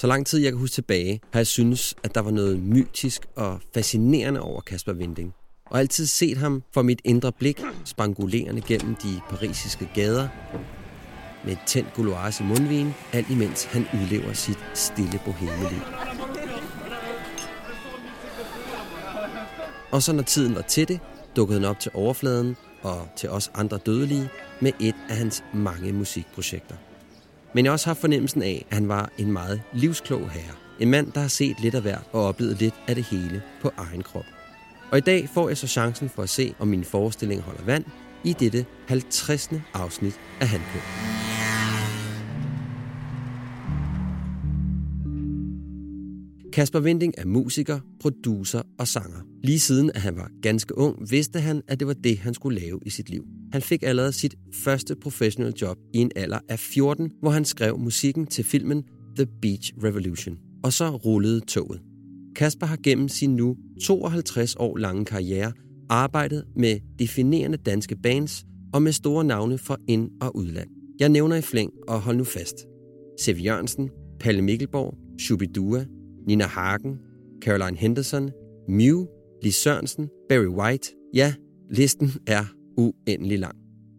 Så lang tid jeg kan huske tilbage, har jeg synes, at der var noget mytisk og fascinerende over Kasper Vinding. Og altid set ham for mit indre blik spangulerende gennem de parisiske gader med et tændt gouloirs i mundvin, alt imens han udlever sit stille bohemeliv. Og så når tiden var til det, dukkede han op til overfladen og til os andre dødelige med et af hans mange musikprojekter. Men jeg har også har fornemmelsen af, at han var en meget livsklog herre. En mand, der har set lidt af hvert og oplevet lidt af det hele på egen krop. Og i dag får jeg så chancen for at se, om min forestilling holder vand i dette 50. afsnit af Handkøb. Kasper Vinding er musiker, producer og sanger. Lige siden at han var ganske ung, vidste han, at det var det, han skulle lave i sit liv. Han fik allerede sit første professional job i en alder af 14, hvor han skrev musikken til filmen The Beach Revolution. Og så rullede toget. Kasper har gennem sin nu 52 år lange karriere arbejdet med definerende danske bands og med store navne fra ind- og udland. Jeg nævner i flæng, og hold nu fast. Sev Jørgensen, Palle Mikkelborg, Shubidua, Nina Hagen, Caroline Henderson, Mew, Lis Sørensen, Barry White. Ja, listen er uendelig lang.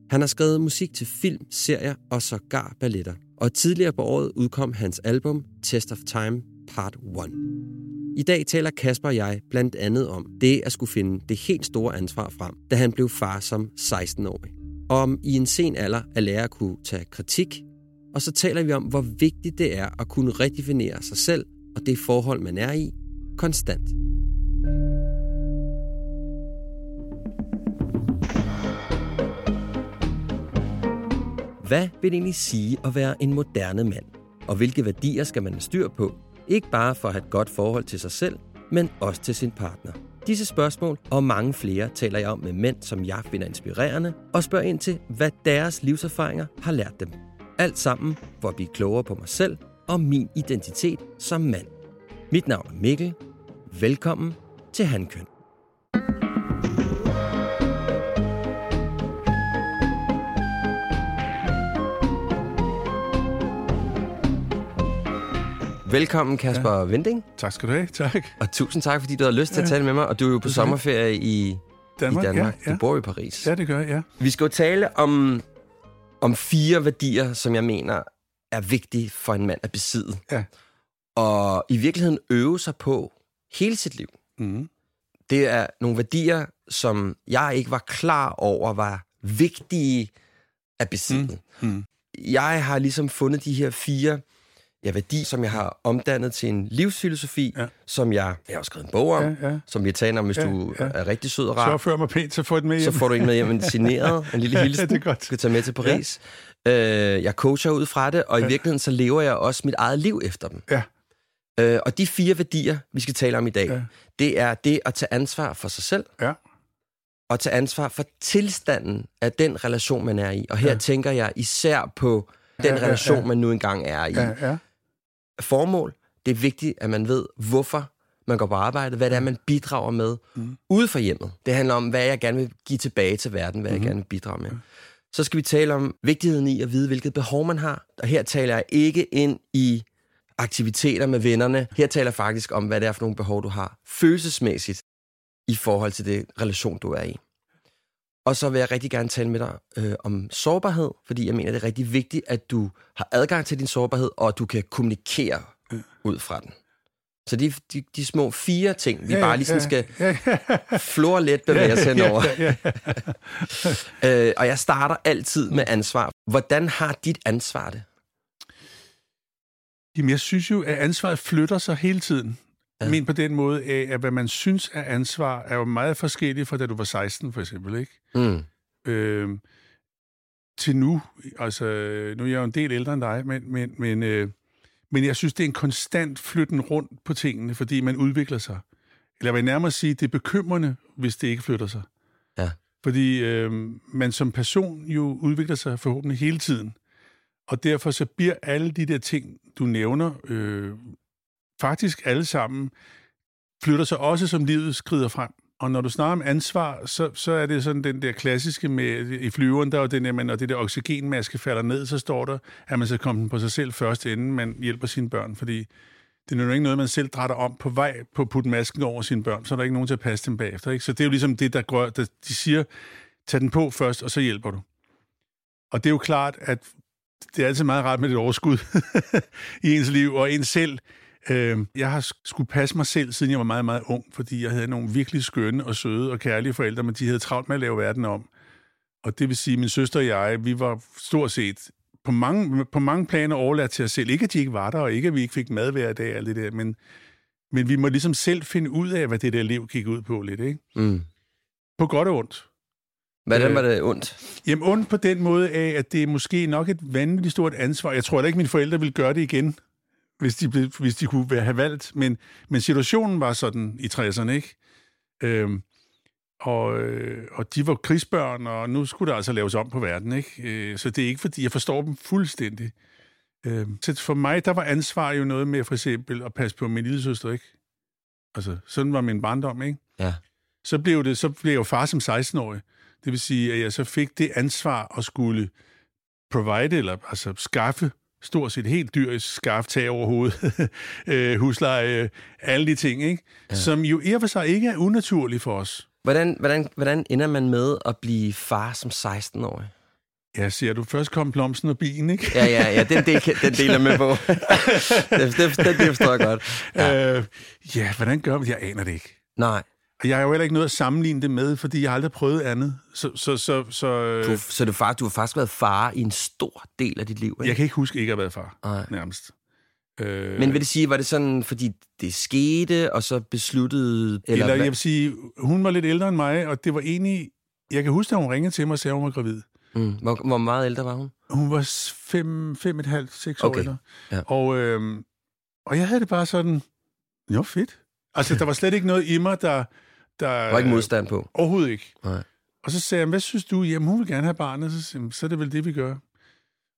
Han har skrevet musik til film, serier og sågar balletter. Og tidligere på året udkom hans album Test of Time Part 1. I dag taler Kasper og jeg blandt andet om det at skulle finde det helt store ansvar frem, da han blev far som 16-årig. Og om i en sen alder at lære at kunne tage kritik, og så taler vi om, hvor vigtigt det er at kunne redefinere sig selv og det forhold, man er i, konstant. Hvad vil det egentlig sige at være en moderne mand? Og hvilke værdier skal man have styr på? Ikke bare for at have et godt forhold til sig selv, men også til sin partner. Disse spørgsmål og mange flere taler jeg om med mænd, som jeg finder inspirerende, og spørger ind til, hvad deres livserfaringer har lært dem. Alt sammen for at blive klogere på mig selv og min identitet som mand. Mit navn er Mikkel. Velkommen til Handkøn. Velkommen Kasper ja. Vinding, Tak skal du have. Tak. og tusind tak, fordi du har lyst til at tale med mig. Og du er jo på tak. sommerferie i Danmark, i Danmark. ja, ja. Du bor i Paris. Ja, det gør jeg, ja. Vi skal jo tale om, om fire værdier, som jeg mener er vigtige for en mand at besidde. Ja. Og i virkeligheden øve sig på hele sit liv. Mm. Det er nogle værdier, som jeg ikke var klar over var vigtige at besidde. Mm. Mm. Jeg har ligesom fundet de her fire ja, værdier, som jeg har omdannet til en livsfilosofi, Ja. som jeg, jeg har skrevet en bog om, Ja, ja. som vi taler om, hvis Ja, du ja. er rigtig sød og Så rar. opfører mig pænt, så får jeg den med hjem. Så får du en med hjem en signeret, en lille Ja, hilsen, det er godt. du skal tage med til Paris. Øh, jeg coacher ud fra det, og i Ja. virkeligheden så lever jeg også mit eget liv efter dem. Ja. Øh, og de fire værdier, vi skal tale om i dag, Ja. det er det at tage ansvar for sig selv, Ja. og tage ansvar for tilstanden af den relation, man er i. Og her Ja. tænker jeg især på den Ja, relation, ja. man nu engang er i. Ja, ja. Formål, det er vigtigt, at man ved, hvorfor man går på arbejde, hvad det er, man bidrager med Mm. ude for hjemmet. Det handler om, hvad jeg gerne vil give tilbage til verden, hvad Mhm. jeg gerne vil bidrage med. Så skal vi tale om vigtigheden i at vide, hvilket behov man har. Og her taler jeg ikke ind i aktiviteter med vennerne. Her taler jeg faktisk om, hvad det er for nogle behov, du har følelsesmæssigt i forhold til det relation, du er i. Og så vil jeg rigtig gerne tale med dig øh, om sårbarhed, fordi jeg mener, det er rigtig vigtigt, at du har adgang til din sårbarhed, og at du kan kommunikere ud fra den. Så de, de, de små fire ting, vi Ja, bare lige sådan ja, skal ja, ja. flore let bevæge os henover. Ja, ja. Øh, og jeg starter altid med ansvar. Hvordan har dit ansvar det? Jamen, jeg synes jo, at ansvaret flytter sig hele tiden. Ja. Ja. Men på den måde, at hvad man synes er ansvar, er jo meget forskelligt fra da du var 16, for eksempel. Ikke? Mm. Øh, til nu, altså nu er jeg jo en del ældre end dig, men, men, men, øh, men jeg synes, det er en konstant flytten rundt på tingene, fordi man udvikler sig. Eller jeg vil nærmere sige, det er bekymrende, hvis det ikke flytter sig. Ja. Fordi øh, man som person jo udvikler sig forhåbentlig hele tiden. Og derfor så bliver alle de der ting, du nævner, øh, faktisk alle sammen, flytter sig også, som livet skrider frem. Og når du snakker om ansvar, så, så er det sådan den der klassiske med, i flyveren, der er jo den der, når det der oxygenmaske falder ned, så står der, at man skal komme på sig selv først, inden man hjælper sine børn, fordi det er jo ikke noget, man selv drætter om på vej på at putte masken over sine børn, så er der ikke nogen til at passe dem bagefter. Ikke? Så det er jo ligesom det, der går, der, de siger, tag den på først, og så hjælper du. Og det er jo klart, at det er altid meget rart med et overskud i ens liv, og en selv. Øh, jeg har skulle passe mig selv, siden jeg var meget, meget ung, fordi jeg havde nogle virkelig skønne og søde og kærlige forældre, men de havde travlt med at lave verden om. Og det vil sige, at min søster og jeg, vi var stort set på mange, på mange planer overladt til os selv. Ikke, at de ikke var der, og ikke, at vi ikke fik mad hver dag, alt det der, men, men vi må ligesom selv finde ud af, hvad det der liv gik ud på lidt, ikke? Mm. På godt og ondt. Hvordan Øh, var det ondt? Jamen ondt på den måde af, at det er måske nok et vanvittigt stort ansvar. Jeg tror da ikke, mine forældre ville gøre det igen, hvis de, blev, hvis de kunne være- have valgt. Men, men situationen var sådan i 60'erne, ikke? Øhm, og, øh, og de var krigsbørn, og nu skulle der altså laves om på verden, ikke? Øh, så det er ikke fordi, jeg forstår dem fuldstændig. Øh, så for mig, der var ansvar jo noget med for eksempel at passe på min lille søster, ikke? Altså, sådan var min barndom, ikke? Ja. Så blev, det, så blev jeg jo far som 16-årig. Det vil sige, at jeg så fik det ansvar at skulle provide, eller altså skaffe stort set helt dyrisk skaffe tag over hovedet, øh, husleje, alle de ting, ikke? Ja. som jo i og for sig ikke er unaturlige for os. Hvordan, hvordan, hvordan ender man med at blive far som 16-årig? Ja, ser du, først kom plomsen og bien, ikke? Ja, ja, ja, den del, den del er med på. det, det, det, forstår jeg godt. Ja. Øh, ja, hvordan gør man det? Jeg aner det ikke. Nej, jeg har jo heller ikke noget at sammenligne det med, fordi jeg har aldrig prøvet andet. Så, så, så, så øh, du, så du, far, du har faktisk været far i en stor del af dit liv, ikke? jeg kan ikke huske ikke at have været far, Nej. nærmest. Øh, Men vil det sige, var det sådan, fordi det skete, og så besluttede... Eller, hvad? jeg vil sige, hun var lidt ældre end mig, og det var egentlig... Jeg kan huske, at hun ringede til mig og sagde, at hun var gravid. Mm. Hvor, hvor meget ældre var hun? Hun var fem, fem et halvt, seks Okay. år ældre. Ja. Og, øhm, og jeg havde det bare sådan, jo fedt. Altså, der var slet ikke noget i mig, der... der var ikke modstand på. Overhovedet ikke. Nej. Og så sagde jeg, hvad synes du? Jamen, hun vil gerne have barnet. Så, sagde så er det vel det, vi gør.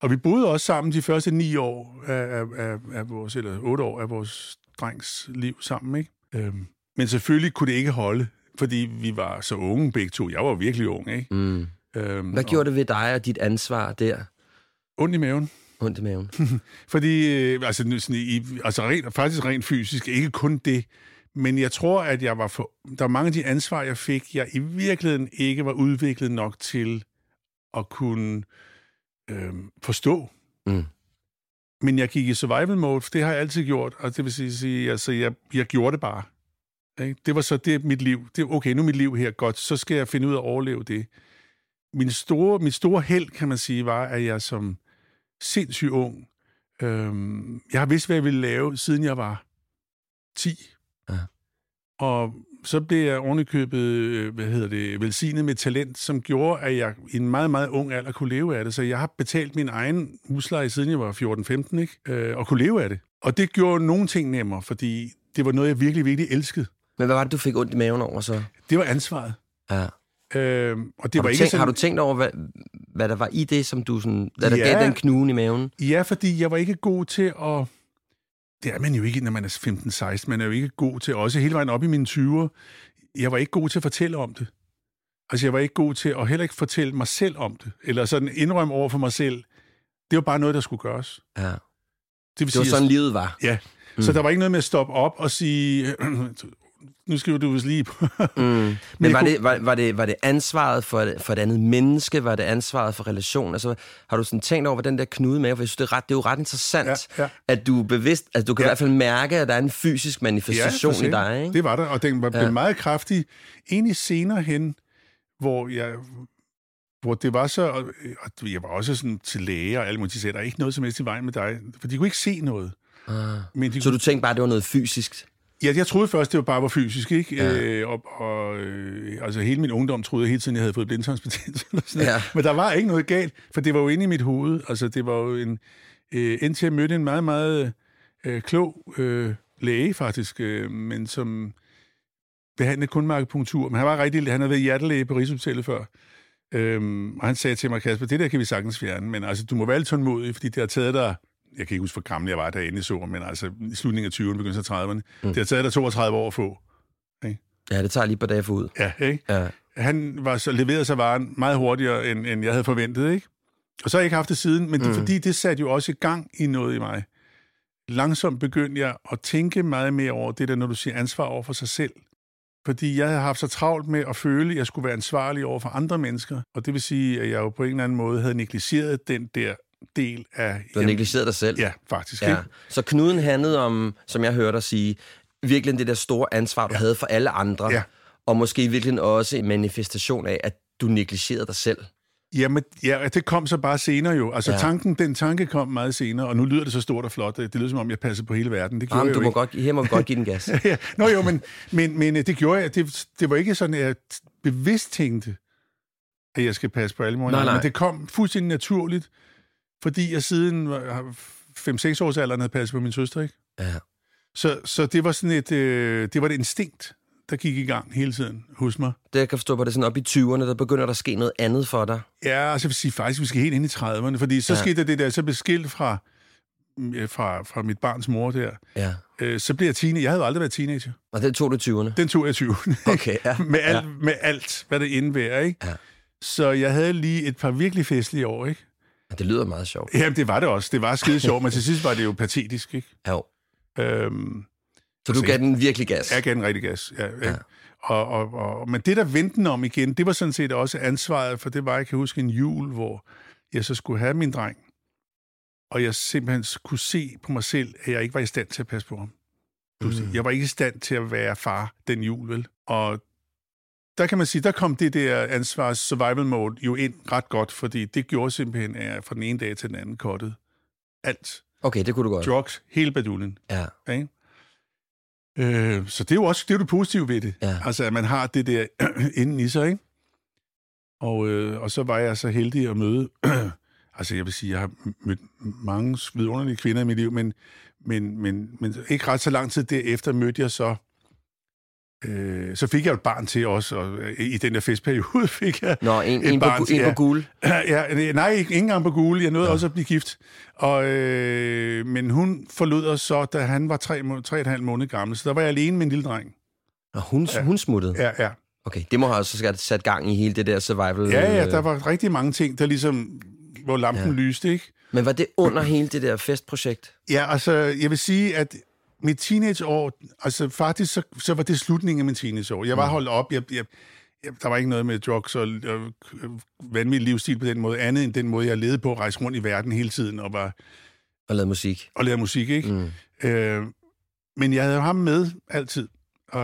Og vi boede også sammen de første ni år af, af, af, af vores, eller otte år af vores drengs liv sammen, ikke? Øhm, men selvfølgelig kunne det ikke holde, fordi vi var så unge begge to. Jeg var virkelig ung, ikke? Mm. Øhm, Hvad gjorde det ved dig og dit ansvar der? og Ondt i maven. Ondt i maven. Fordi, øh, altså, sådan, i, altså rent, faktisk rent fysisk, ikke kun det, men jeg tror, at jeg var for, der var mange af de ansvar, jeg fik, jeg i virkeligheden ikke var udviklet nok til at kunne øh, forstå. Mm. Men jeg gik i survival mode, for det har jeg altid gjort, og det vil sige, altså, jeg, jeg gjorde det bare. Ikke? Det var så det mit liv. Det, okay, nu er mit liv her godt, så skal jeg finde ud af at overleve det. Min store, mit store held, kan man sige, var, at jeg som sindssygt ung, øhm, jeg har vidst, hvad jeg ville lave, siden jeg var 10. Ja. Og så blev jeg ovenikøbet, øh, hvad hedder det, velsignet med talent, som gjorde, at jeg i en meget, meget ung alder kunne leve af det. Så jeg har betalt min egen husleje, siden jeg var 14-15, ikke? Øh, og kunne leve af det. Og det gjorde nogle ting nemmere, fordi det var noget, jeg virkelig, virkelig elskede. Men hvad var det, du fik ondt i maven over så? Det var ansvaret. Ja. Øh, og det har, var ikke tænkt, sådan, har du tænkt over, hvad, hvad der var i det, som du sådan... Hvad der Ja. gav den knugen i maven? Ja, fordi jeg var ikke god til at... Det er man jo ikke, når man er 15-16. Man er jo ikke god til, også hele vejen op i mine 20'er, jeg var ikke god til at fortælle om det. Altså, jeg var ikke god til at heller ikke fortælle mig selv om det. Eller sådan indrømme over for mig selv. Det var bare noget, der skulle gøres. Ja. Det, vil Det var sådan, livet var. Ja, mm. så der var ikke noget med at stoppe op og sige, nu skriver du vist lige på. Mm. Men var kunne- det, var, var, det, var det ansvaret for, for et andet menneske? Var det ansvaret for relation? Altså, har du sådan tænkt over, hvad den der knude med? For jeg synes, det er, ret, det er jo ret interessant, Ja, ja. at du er bevidst... Altså, du kan Ja. i hvert fald mærke, at der er en fysisk manifestation for i dig, ikke? Det var der, og den var Ja. ja. meget kraftig. Egentlig senere hen, hvor jeg hvor det var så, og og jeg var også sådan til læger og alle mulige, de sagde, der er ikke noget som helst i vejen med dig, for de kunne ikke se noget. Ah. Men de Så kunne, du tænkte bare, at det var noget fysisk? Ja, jeg troede først, det var bare var fysisk, ikke? Ja. Øh, og, og øh, altså hele min ungdom troede jeg hele tiden, jeg havde fået blindtarmsbetændelse. Eller sådan ja. Men der var ikke noget galt, for det var jo inde i mit hoved. Altså, det var jo en... Øh, indtil jeg mødte en meget, meget øh, klog øh, læge, faktisk, øh, men som behandlede kun med akupunktur. Men han var rigtig... Han havde været hjertelæge på Rigshospitalet før. Øhm, og han sagde til mig, Kasper, det der kan vi sagtens fjerne, men altså, du må være lidt tålmodig, fordi det har taget dig jeg kan ikke huske, hvor gammel jeg var, da jeg endelig så men altså i slutningen af 20'erne, begyndte af 30'erne. Mm. Det har taget dig 32 år at få. Ikke? Ja, det tager lige på dage for ud. Ja, ikke? Ja. Han var så leveret sig varen meget hurtigere, end, end jeg havde forventet, ikke? Og så har jeg ikke haft det siden, men det, mm. fordi det satte jo også i gang i noget i mig. Langsomt begyndte jeg at tænke meget mere over det der, når du siger ansvar over for sig selv. Fordi jeg havde haft så travlt med at føle, at jeg skulle være ansvarlig over for andre mennesker. Og det vil sige, at jeg jo på en eller anden måde havde negligeret den der del af... Du har negligeret dig selv? Ja, faktisk. Ja. Ikke? Så knuden handlede om, som jeg hørte dig sige, virkelig det der store ansvar, du ja. havde for alle andre. Ja. Og måske virkelig også en manifestation af, at du negligerede dig selv. Jamen, ja, det kom så bare senere jo. Altså, ja. tanken, den tanke kom meget senere, og nu lyder det så stort og flot. Det lyder som om, jeg passer på hele verden. Det gjorde Jamen, jeg du må ikke. godt, her må vi godt give den gas. ja. Nå jo, men, men, men det gjorde jeg. Det, det var ikke sådan, at jeg bevidst tænkte, at jeg skal passe på alle måder. Nej, nej. Men det kom fuldstændig naturligt fordi jeg siden 5-6 års alderen havde passet på min søster, ikke? Ja. Så, så det var sådan et, øh, det var et instinkt, der gik i gang hele tiden hos mig. Det jeg kan forstå, var det sådan op i 20'erne, der begynder der at ske noget andet for dig? Ja, altså jeg vil sige faktisk, vi skal helt ind i 30'erne, fordi så ja. skete der det der, så blev skilt fra, mm, fra, fra mit barns mor der. Ja. Øh, så blev jeg teenager. Jeg havde aldrig været teenager. Og den tog du 20'erne? Den tog jeg 20'erne. Okay, ja. med, alt, ja. med alt, hvad det indebærer, ikke? Ja. Så jeg havde lige et par virkelig festlige år, ikke? Det lyder meget sjovt. Jamen, det var det også. Det var skide sjovt, men til sidst var det jo patetisk, ikke? Jo. Øhm, så du gav den virkelig gas? Jeg gav den rigtig gas, ja. ja. Og, og, og, men det, der vendte den om igen, det var sådan set også ansvaret, for det var, jeg kan huske en jul, hvor jeg så skulle have min dreng, og jeg simpelthen kunne se på mig selv, at jeg ikke var i stand til at passe på ham. Mm. Jeg var ikke i stand til at være far den jul, vel? Og der kan man sige, der kom det der ansvars survival mode jo ind ret godt, fordi det gjorde simpelthen, at fra den ene dag til den anden kottet alt. Okay, det kunne du godt. Drugs, hele baduljen. Ja. Okay? Øh, så det er jo også det, er det positive ved det. Ja. Altså, at man har det der inden i sig, ikke? Og, øh, og så var jeg så heldig at møde... altså, jeg vil sige, jeg har mødt mange vidunderlige kvinder i mit liv, men, men, men, men ikke ret så lang tid derefter mødte jeg så Øh, så fik jeg et barn til også, og øh, i den der festperiode fik jeg Nå, en, et en barn på, til. En på gul? Ja, ja, nej, ikke, engang på gul. Jeg nåede ja. også at blive gift. Og, øh, men hun forlod os så, da han var tre, tre og et halvt måned gammel, så der var jeg alene med en lille dreng. Og hun, ja. hun smuttede? Ja, ja. Okay, det må have også sat gang i hele det der survival... Ja, ja, der var rigtig mange ting, der ligesom, hvor lampen ja. lyste, ikke? Men var det under hele det der festprojekt? Ja, altså, jeg vil sige, at mit teenageår, altså faktisk, så, så var det slutningen af min teenageår. Jeg var mm. holdt op, jeg, jeg, jeg, der var ikke noget med drugs og, og vanvittig livsstil på den måde, andet end den måde, jeg levede på at rejse rundt i verden hele tiden og var... Og lavede musik. Og lavede musik, ikke? Mm. Øh, men jeg havde ham med altid. Og,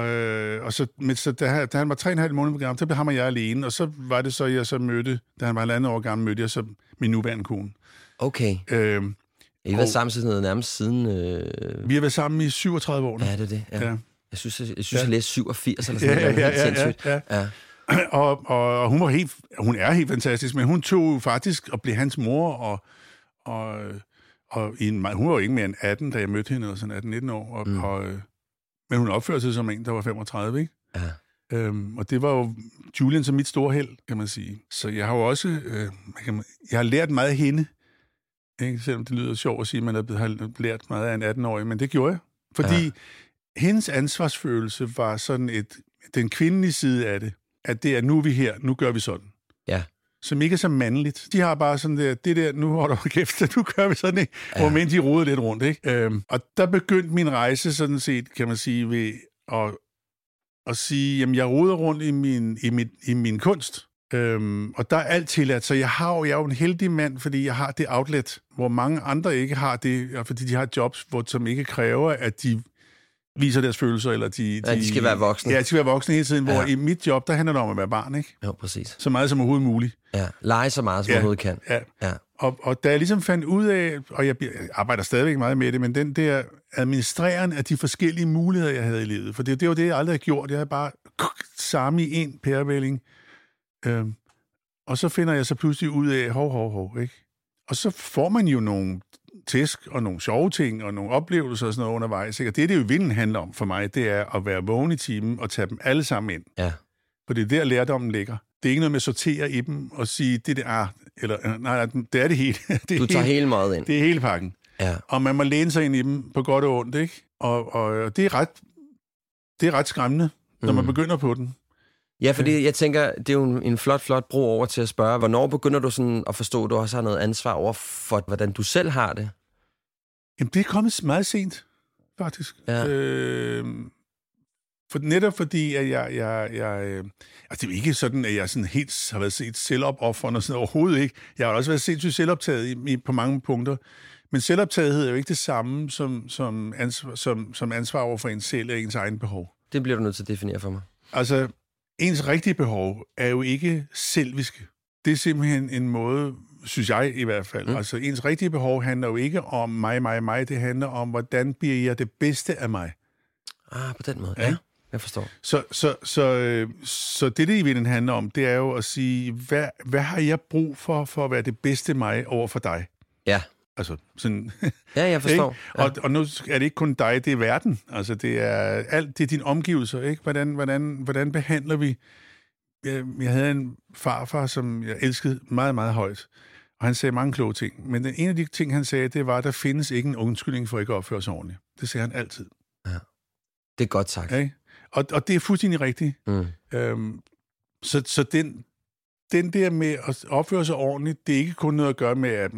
og så, men, så da, da han var tre og en halv måned gammel, så blev ham og jeg alene, og så var det så, jeg så mødte, da han var halvandet år gammel, mødte jeg så min nuværende kone. Okay. Øh, i har været sammen siden nærmest siden... Øh... Vi har været sammen i 37 år nu. Ja, det er det. Ja. ja. Jeg synes, jeg, jeg, synes, ja. jeg læste 87 eller sådan noget. Ja, ja, ja, ja, ja. ja. og, og, og hun var helt, hun er helt fantastisk, men hun tog faktisk at blive hans mor, og, og, og i en, hun var jo ikke mere end 18, da jeg mødte hende, sådan 18-19 år, og, mm. og, men hun opførte sig som en, der var 35, ikke? Ja. Øhm, og det var jo Julian som mit store held, kan man sige. Så jeg har jo også, øh, jeg har lært meget af hende, ikke? Selvom det lyder sjovt at sige, at man har lært meget af en 18-årig, men det gjorde jeg. Fordi ja. hendes ansvarsfølelse var sådan et, den kvindelige side af det, at det er, nu er vi her, nu gør vi sådan. Ja. Som ikke er så mandligt. De har bare sådan der, det der, nu holder du kæft, nu gør vi sådan, ikke? Ja. Hvor mænd de roder lidt rundt, ikke? Øhm, og der begyndte min rejse sådan set, kan man sige, ved at, at sige, jamen jeg roder rundt i min, i mit, i min kunst. Øhm, og der er alt tilladt, så jeg har jo, jeg er jo en heldig mand, fordi jeg har det outlet, hvor mange andre ikke har det, fordi de har jobs, hvor, som ikke kræver, at de viser deres følelser, eller de... Ja, de skal være voksne. Ja, de skal være voksne hele tiden, hvor ja. i mit job, der handler det om at være barn, ikke? Jo, præcis. Så meget som overhovedet muligt. Ja, lege så meget som ja, overhovedet kan. Ja. ja. Og, og da jeg ligesom fandt ud af, og jeg arbejder stadigvæk meget med det, men den der administreren af de forskellige muligheder, jeg havde i livet, for det, det var det, jeg aldrig har gjort. Jeg havde bare samme i en pærevælling. Øhm, og så finder jeg så pludselig ud af, hov, hov, hov, ikke? Og så får man jo nogle tæsk og nogle sjove ting og nogle oplevelser og sådan noget undervejs. Ikke? Og det, det jo vinden handler om for mig, det er at være vågen i timen og tage dem alle sammen ind. Ja. For det er der, lærdommen ligger. Det er ikke noget med at sortere i dem og sige, det der er, eller øh, nej, det er det hele. det er du tager hele meget ind. Det er hele pakken. Ja. Og man må læne sig ind i dem på godt og ondt, ikke? Og, og, og det er ret, det er ret skræmmende, når mm. man begynder på den. Ja, fordi jeg tænker, det er jo en, en flot, flot bro over til at spørge, hvornår begynder du sådan at forstå, at du også har noget ansvar over for, hvordan du selv har det? Jamen, det er kommet meget sent, faktisk. Ja. Øh, for netop fordi, at jeg... jeg, jeg øh, altså, det er jo ikke sådan, at jeg sådan helt har været set selvopoffrende og sådan overhovedet ikke. Jeg har også været sindssygt selvoptaget i, i, på mange punkter. Men selvoptagethed er jo ikke det samme som, som, ansvar, som, som ansvar over for en selv og ens egen behov. Det bliver du nødt til at definere for mig. Altså, ens rigtige behov er jo ikke selviske. Det er simpelthen en måde, synes jeg i hvert fald. Mm. Altså, ens rigtige behov handler jo ikke om mig, mig, mig. Det handler om, hvordan bliver jeg det bedste af mig. Ah, på den måde. Ja, ja jeg forstår. Så, så, så, øh, så det, det i virkeligheden handler om, det er jo at sige, hvad, hvad har jeg brug for, for at være det bedste mig over for dig? Ja. Altså, sådan... Ja, jeg forstår. Ja. Og, og nu er det ikke kun dig, det er verden. Altså, det er alt, det er dine omgivelser, ikke? Hvordan, hvordan, hvordan behandler vi... Jeg, jeg havde en farfar, som jeg elskede meget, meget højt. Og han sagde mange kloge ting. Men en af de ting, han sagde, det var, at der findes ikke en undskyldning for ikke at opføre sig ordentligt. Det sagde han altid. Ja. Det er godt sagt. Okay? Og, og det er fuldstændig rigtigt. Mm. Øhm, så, så den, den der med at opføre sig ordentligt, det er ikke kun noget at gøre med, at,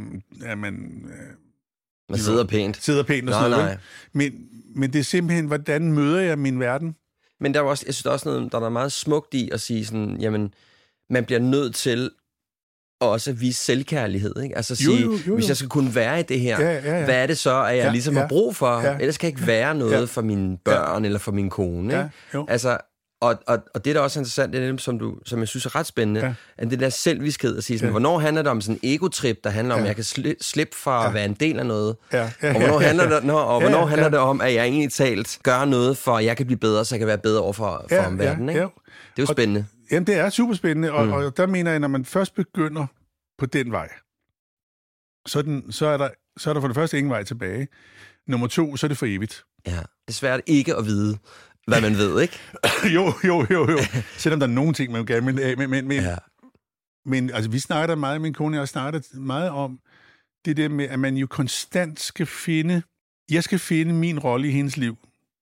at man... Øh, man sidder pænt. Sidder pænt og sådan noget. Men, men det er simpelthen, hvordan møder jeg min verden? Men der er også, jeg synes, der er også noget, der er meget smukt i at sige sådan, jamen, man bliver nødt til også at vise selvkærlighed. Ikke? Altså at sige, jo, jo, jo, jo. hvis jeg skal kunne være i det her, ja, ja, ja. hvad er det så, at jeg ja, ligesom ja, har brug for? Ja. Ellers kan jeg ikke være noget ja. for mine børn ja. eller for min kone. Ikke? Ja, altså, og, og, og det, der også er interessant, det er som, du, som jeg synes er ret spændende, ja. at det der selvviskhed at sige, sådan, ja. hvornår handler det om sådan en egotrip, der handler om, ja. at jeg kan sli, slippe fra ja. at være en del af noget, ja. Ja. og hvornår handler det, når, og hvornår ja, handler det om, at jeg egentlig talt gør noget, for at jeg kan blive bedre, så jeg kan være bedre over for, for ja, omverdenen. Ikke? Ja. Det er jo spændende. Og, jamen, det er super spændende, og, mm. og der mener jeg, når man først begynder på den vej, så er, den, så, er der, så er der for det første ingen vej tilbage. Nummer to, så er det for evigt. Ja, det er svært ikke at vide, hvad man ved, ikke? jo, jo, jo, jo. Selvom der er nogle ting, man gerne vil af. Men, men, men, ja. men altså, vi snakker meget, min kone og jeg snakker meget om det der med, at man jo konstant skal finde, jeg skal finde min rolle i hendes liv,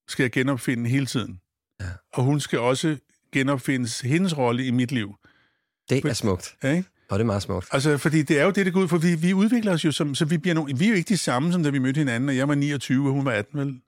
skal jeg genopfinde hele tiden. Ja. Og hun skal også genopfinde hendes rolle i mit liv. Det er smukt. Ja, ikke? Og det er meget smukt. Altså, fordi det er jo det, det går ud for. Vi, vi udvikler os jo som, så vi bliver no, vi er jo ikke de samme, som da vi mødte hinanden, og jeg var 29, og hun var 18, vel?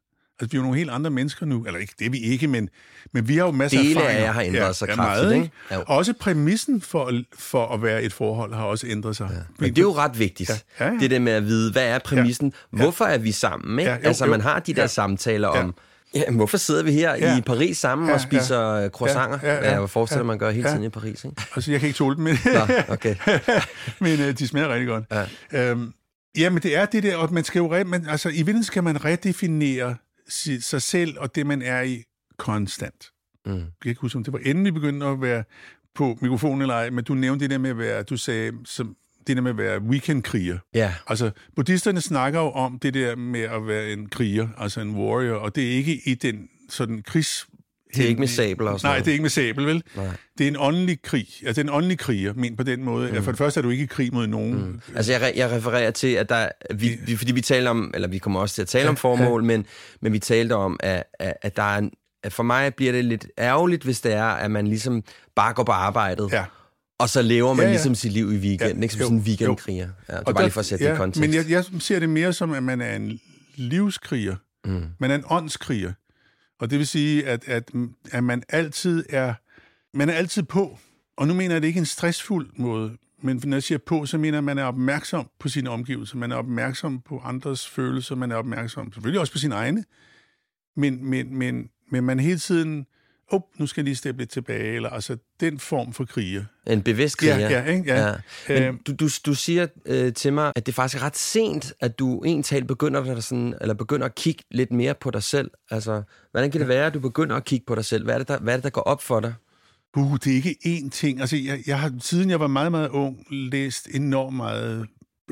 Altså, vi er jo nogle helt andre mennesker nu. Eller ikke, det er vi ikke, men, men vi har jo masser Dele af erfaringer. af jer har ændret ja, sig kraftigt, meget, ikke? Ja. Også præmissen for, for at være et forhold har også ændret sig. Ja. Men det er jo ret vigtigt, ja. Ja, ja. det der med at vide, hvad er præmissen? Ja. Hvorfor er vi sammen? Ikke? Ja, jo, altså, man har de der ja. samtaler om... Ja Ja, hvorfor sidder vi her ja. i Paris sammen ja, og spiser ja. croissanter? Ja, ja, ja, jeg forestiller ja, man gør hele tiden ja. i Paris. Ikke? Altså, jeg kan ikke tåle dem, men, Nå, okay. men uh, de smager rigtig godt. Ja. Øhm, men det er det der, og man skal jo, man, altså, i virkeligheden skal man redefinere sig selv og det, man er i konstant. Mm. Jeg kan ikke huske, om det var inden vi begyndte at være på mikrofonen eller ej, men du nævnte det der med at være, du sagde, som, det der med at være weekendkriger. Ja. Altså, buddhisterne snakker jo om det der med at være en kriger, altså en warrior, og det er ikke i den sådan krigs... Det er ikke med sabel og sådan Nej, det er ikke med sabel, vel? Nej. Det er en åndelig krig. Altså, det er en åndelig kriger, men på den måde. Mm. For det første er du ikke i krig mod nogen. Mm. Altså, jeg, jeg refererer til, at der, vi, vi, fordi vi taler om, eller vi kommer også til at tale ja, om formål, ja. men, men vi talte om, at, at, at der er en, at for mig bliver det lidt ærgerligt, hvis det er, at man ligesom bare går på arbejdet, ja og så lever man ja, ja. ligesom sit liv i weekenden, ja, ikke som jo, sådan en weekendkriger. Ja, det er bare der, lige for at sætte ja, det i kontekst. Men jeg, jeg ser det mere som, at man er en livskriger. Mm. Man er en åndskriger. Og det vil sige, at, at, at man altid er man er altid på. Og nu mener jeg det ikke en stressfuld måde, men når jeg siger på, så mener jeg, at man er opmærksom på sine omgivelser. Man er opmærksom på andres følelser. Man er opmærksom selvfølgelig også på sine egne. Men, men, men, men man hele tiden op, nu skal jeg lige steppe lidt tilbage, eller altså den form for kriger. En bevidst kriger. Ja, ja, ikke? ja. ja. Men du, du, du siger øh, til mig, at det er faktisk ret sent, at du egentlig begynder, sådan, eller begynder at kigge lidt mere på dig selv. Altså, hvordan kan det være, at du begynder at kigge på dig selv? Hvad er det, der, hvad er det, der går op for dig? Uh, det er ikke én ting. Altså, jeg, jeg har, siden jeg var meget, meget ung, læst enormt meget...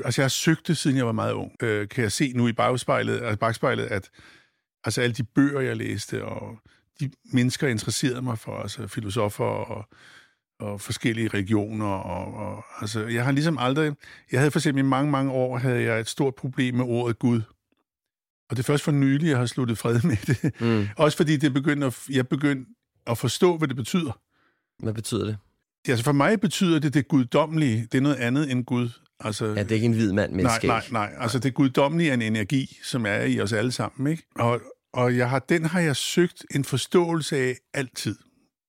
Altså, jeg har søgt det, siden jeg var meget ung. Øh, kan jeg se nu i bagspejlet, altså bagspejlet, at altså, alle de bøger, jeg læste, og de mennesker, interesserede mig for, altså filosofer og, og forskellige regioner. Og, og, altså, jeg har ligesom aldrig... Jeg havde for eksempel i mange, mange år, havde jeg et stort problem med ordet Gud. Og det er først for nylig, jeg har sluttet fred med det. Mm. Også fordi det begyndte at, jeg begyndte at forstå, hvad det betyder. Hvad betyder det? Altså for mig betyder det det guddommelige. Det er noget andet end Gud. Altså, ja, det er ikke en hvid mand med nej, nej, nej. Altså det guddommelige er en energi, som er i os alle sammen. Ikke? Og, og jeg har, den har jeg søgt en forståelse af altid.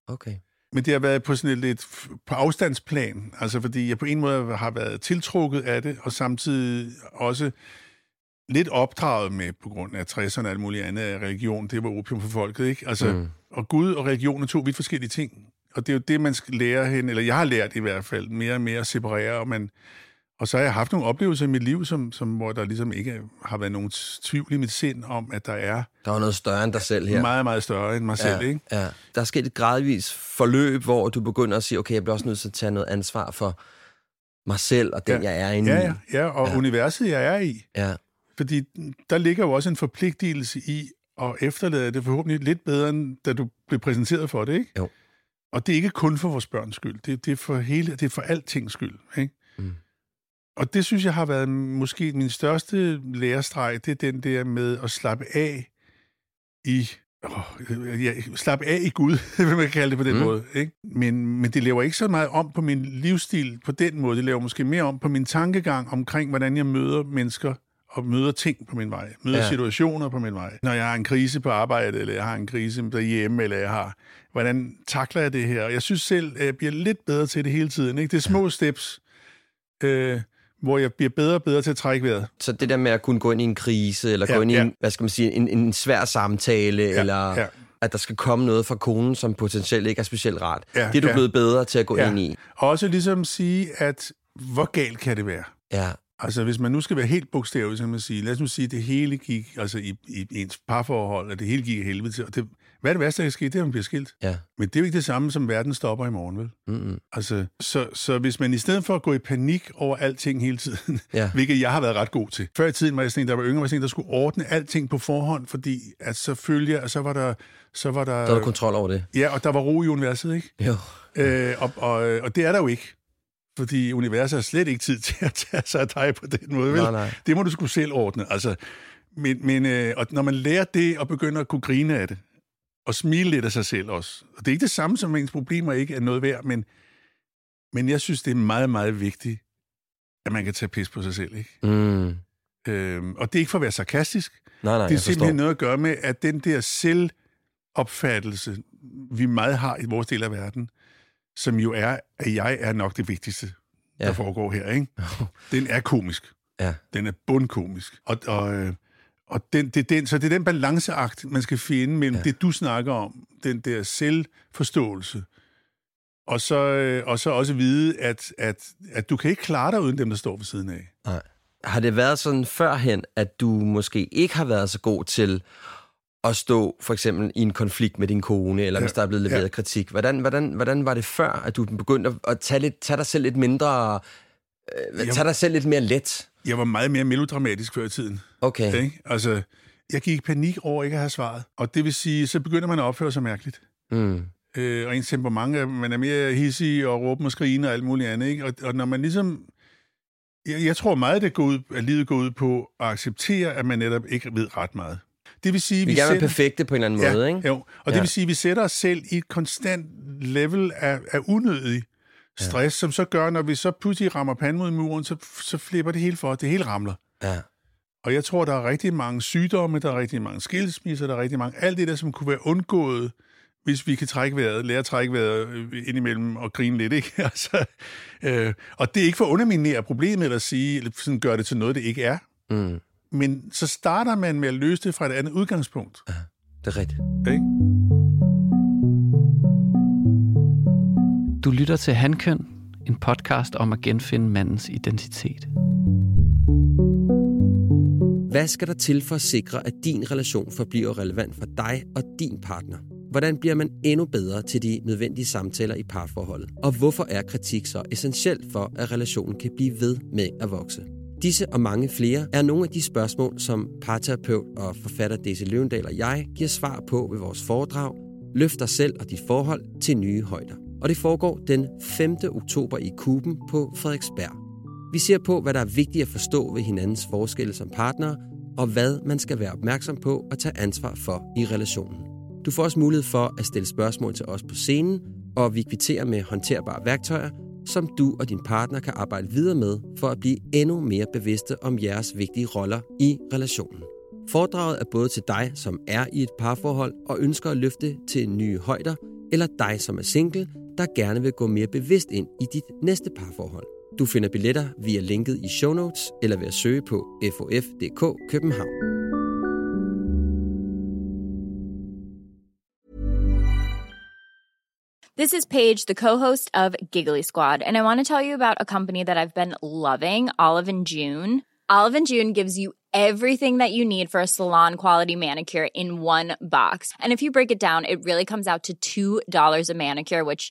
Okay. Men det har været på sådan et lidt på afstandsplan, altså fordi jeg på en måde har været tiltrukket af det, og samtidig også lidt opdraget med, på grund af 60'erne og alt muligt andet af religion, det var opium for folket, ikke? Altså, mm. og Gud og religion er to vidt forskellige ting. Og det er jo det, man skal lære hen, eller jeg har lært i hvert fald, mere og mere at separere, og man, og så har jeg haft nogle oplevelser i mit liv, som, som, hvor der ligesom ikke har været nogen tvivl i mit sind om, at der er... Der var noget større end dig selv her. Meget, meget større end mig ja, selv, ikke? Ja. Der er sket et gradvis forløb, hvor du begynder at sige, okay, jeg bliver også nødt til at tage noget ansvar for mig selv og den, ja. jeg er inde ja, ja, ja, og ja. universet, jeg er i. Ja. Fordi der ligger jo også en forpligtelse i at efterlade det forhåbentlig lidt bedre, end da du blev præsenteret for det, ikke? Jo. Og det er ikke kun for vores børns skyld. Det, det er for hele, det er for altings skyld, ikke? Mm. Og det synes jeg har været måske min største lærestreg, det er den der med at slappe af i oh, ja, slappe af i Gud, vil man kalde det på den mm. måde. Ikke? Men, men det laver ikke så meget om på min livsstil på den måde. Det laver måske mere om på min tankegang omkring, hvordan jeg møder mennesker og møder ting på min vej. Møder ja. situationer på min vej. Når jeg har en krise på arbejde, eller jeg har en krise derhjemme, eller jeg har... Hvordan takler jeg det her? Og jeg synes selv, at jeg bliver lidt bedre til det hele tiden. Ikke? Det er små steps. Øh, hvor jeg bliver bedre og bedre til at trække vejret. Så det der med at kunne gå ind i en krise, eller ja, gå ind i en, hvad skal man sige, en, en svær samtale, ja, eller ja. at der skal komme noget fra konen, som potentielt ikke er specielt rart. Ja, det er du ja. blevet bedre til at gå ja. ind i. Og også ligesom sige, at hvor galt kan det være? Ja. Altså, hvis man nu skal være helt bogstavelig, så kan man sige, lad os nu sige, at det hele gik, altså i, i ens parforhold, at det hele gik i helvede til, og det, hvad er det værste, der kan ske? Det er, at man bliver skilt. Ja. Men det er jo ikke det samme, som verden stopper i morgen, vel? Mm-hmm. Altså, så, så hvis man i stedet for at gå i panik over alting hele tiden, ja. hvilket jeg har været ret god til. Før i tiden var jeg sådan en, der var yngre, var sådan en, der skulle ordne alting på forhånd, fordi at så følger, og så var der... Så var der, der var kontrol over det. Ja, og der var ro i universet, ikke? Jo. Øh, og, og, og det er der jo ikke. Fordi universet har slet ikke tid til at tage sig af dig på den måde, vel? Nej, nej. Det må du skulle selv ordne. Altså, men, men øh, og når man lærer det og begynder at kunne grine af det, og smile lidt af sig selv også. Og det er ikke det samme som, ens problemer ikke er noget værd, men, men jeg synes, det er meget, meget vigtigt, at man kan tage pis på sig selv. Ikke? Mm. Øhm, og det er ikke for at være sarkastisk. Nej, nej, det er simpelthen noget at gøre med, at den der selvopfattelse, vi meget har i vores del af verden, som jo er, at jeg er nok det vigtigste, ja. der foregår her. Ikke? Den er komisk. Ja. Den er bundkomisk. Og, og, øh, og den, det, den, så det er den balanceakt, man skal finde mellem ja. det, du snakker om, den der selvforståelse, og så, øh, og så også vide, at, at, at du kan ikke klare dig uden dem, der står ved siden af. Nej. Har det været sådan førhen, at du måske ikke har været så god til at stå for eksempel i en konflikt med din kone, eller ja, hvis der er blevet leveret ja. kritik. Hvordan, hvordan, hvordan var det før, at du begyndte at tage, lidt, tage dig selv lidt mindre, øh, tage dig selv lidt mere let? Jeg var meget mere melodramatisk før i tiden. Okay. Ikke? Altså, jeg gik i panik over ikke at have svaret. Og det vil sige, så begynder man at opføre sig mærkeligt. Mm. Øh, og ens temperament, man er mere hissig og råber og skrige og alt muligt andet. Ikke? Og, og når man ligesom... Jeg, jeg tror meget, det går ud, at livet går ud på at acceptere, at man netop ikke ved ret meget. Det vil sige, vi, vi gerne sætter... perfekte på en eller anden ja, måde, ikke? Jo, og ja. det vil sige, at vi sætter os selv i et konstant level af, af unødig stress, ja. som så gør, når vi så pludselig rammer panden mod muren, så, så flipper det hele for, det hele ramler. Ja. Og jeg tror, der er rigtig mange sygdomme, der er rigtig mange skilsmisser, der er rigtig mange... Alt det der, som kunne være undgået, hvis vi kan trække vejret, lære at trække vejret øh, indimellem og grine lidt, ikke? altså, øh, og det er ikke for at underminere problemet, eller sige, eller sådan gøre det til noget, det ikke er. Mm. Men så starter man med at løse det fra et andet udgangspunkt. Ja, det er rigtigt. Ikke? Du lytter til Hankøn, en podcast om at genfinde mandens identitet. Hvad skal der til for at sikre, at din relation forbliver relevant for dig og din partner? Hvordan bliver man endnu bedre til de nødvendige samtaler i parforholdet? Og hvorfor er kritik så essentielt for, at relationen kan blive ved med at vokse? Disse og mange flere er nogle af de spørgsmål, som parterapeut og forfatter Daisy Løvendal og jeg giver svar på ved vores foredrag Løft dig selv og dit forhold til nye højder. Og det foregår den 5. oktober i Kuben på Frederiksberg. Vi ser på, hvad der er vigtigt at forstå ved hinandens forskelle som partnere, og hvad man skal være opmærksom på og tage ansvar for i relationen. Du får også mulighed for at stille spørgsmål til os på scenen, og vi kvitterer med håndterbare værktøjer, som du og din partner kan arbejde videre med for at blive endnu mere bevidste om jeres vigtige roller i relationen. Foredraget er både til dig, som er i et parforhold og ønsker at løfte til nye højder, eller dig, som er single, der gerne vil gå mere bevidst ind i dit næste parforhold. Du finder billetter via linket i show notes eller ved at søge på fof.dk København. This is Paige, the co-host of Giggly Squad, and I want to tell you about a company that I've been loving, Olive and June. Olive and June gives you everything that you need for a salon quality manicure in one box. And if you break it down, it really comes out to $2 a manicure, which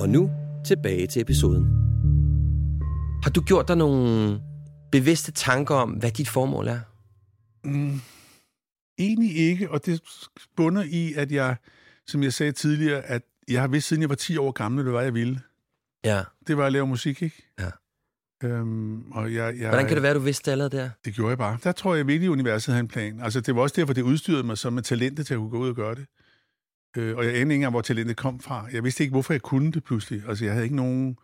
Og nu tilbage til episoden. Har du gjort dig nogle bevidste tanker om, hvad dit formål er? Mm, egentlig ikke, og det bunder i, at jeg, som jeg sagde tidligere, at jeg har vidst, siden jeg var 10 år gammel, det var, jeg ville. Ja. Det var at lave musik, ikke? Ja. Øhm, og jeg, jeg, Hvordan kan det være, du vidste det allerede der? Det gjorde jeg bare. Der tror jeg virkelig, universet havde en plan. Altså, det var også derfor, det udstyrede mig som med talentet til at kunne gå ud og gøre det. Øh, og jeg anede ikke engang, hvor talentet kom fra. Jeg vidste ikke, hvorfor jeg kunne det pludselig. Altså, jeg havde ikke nogen...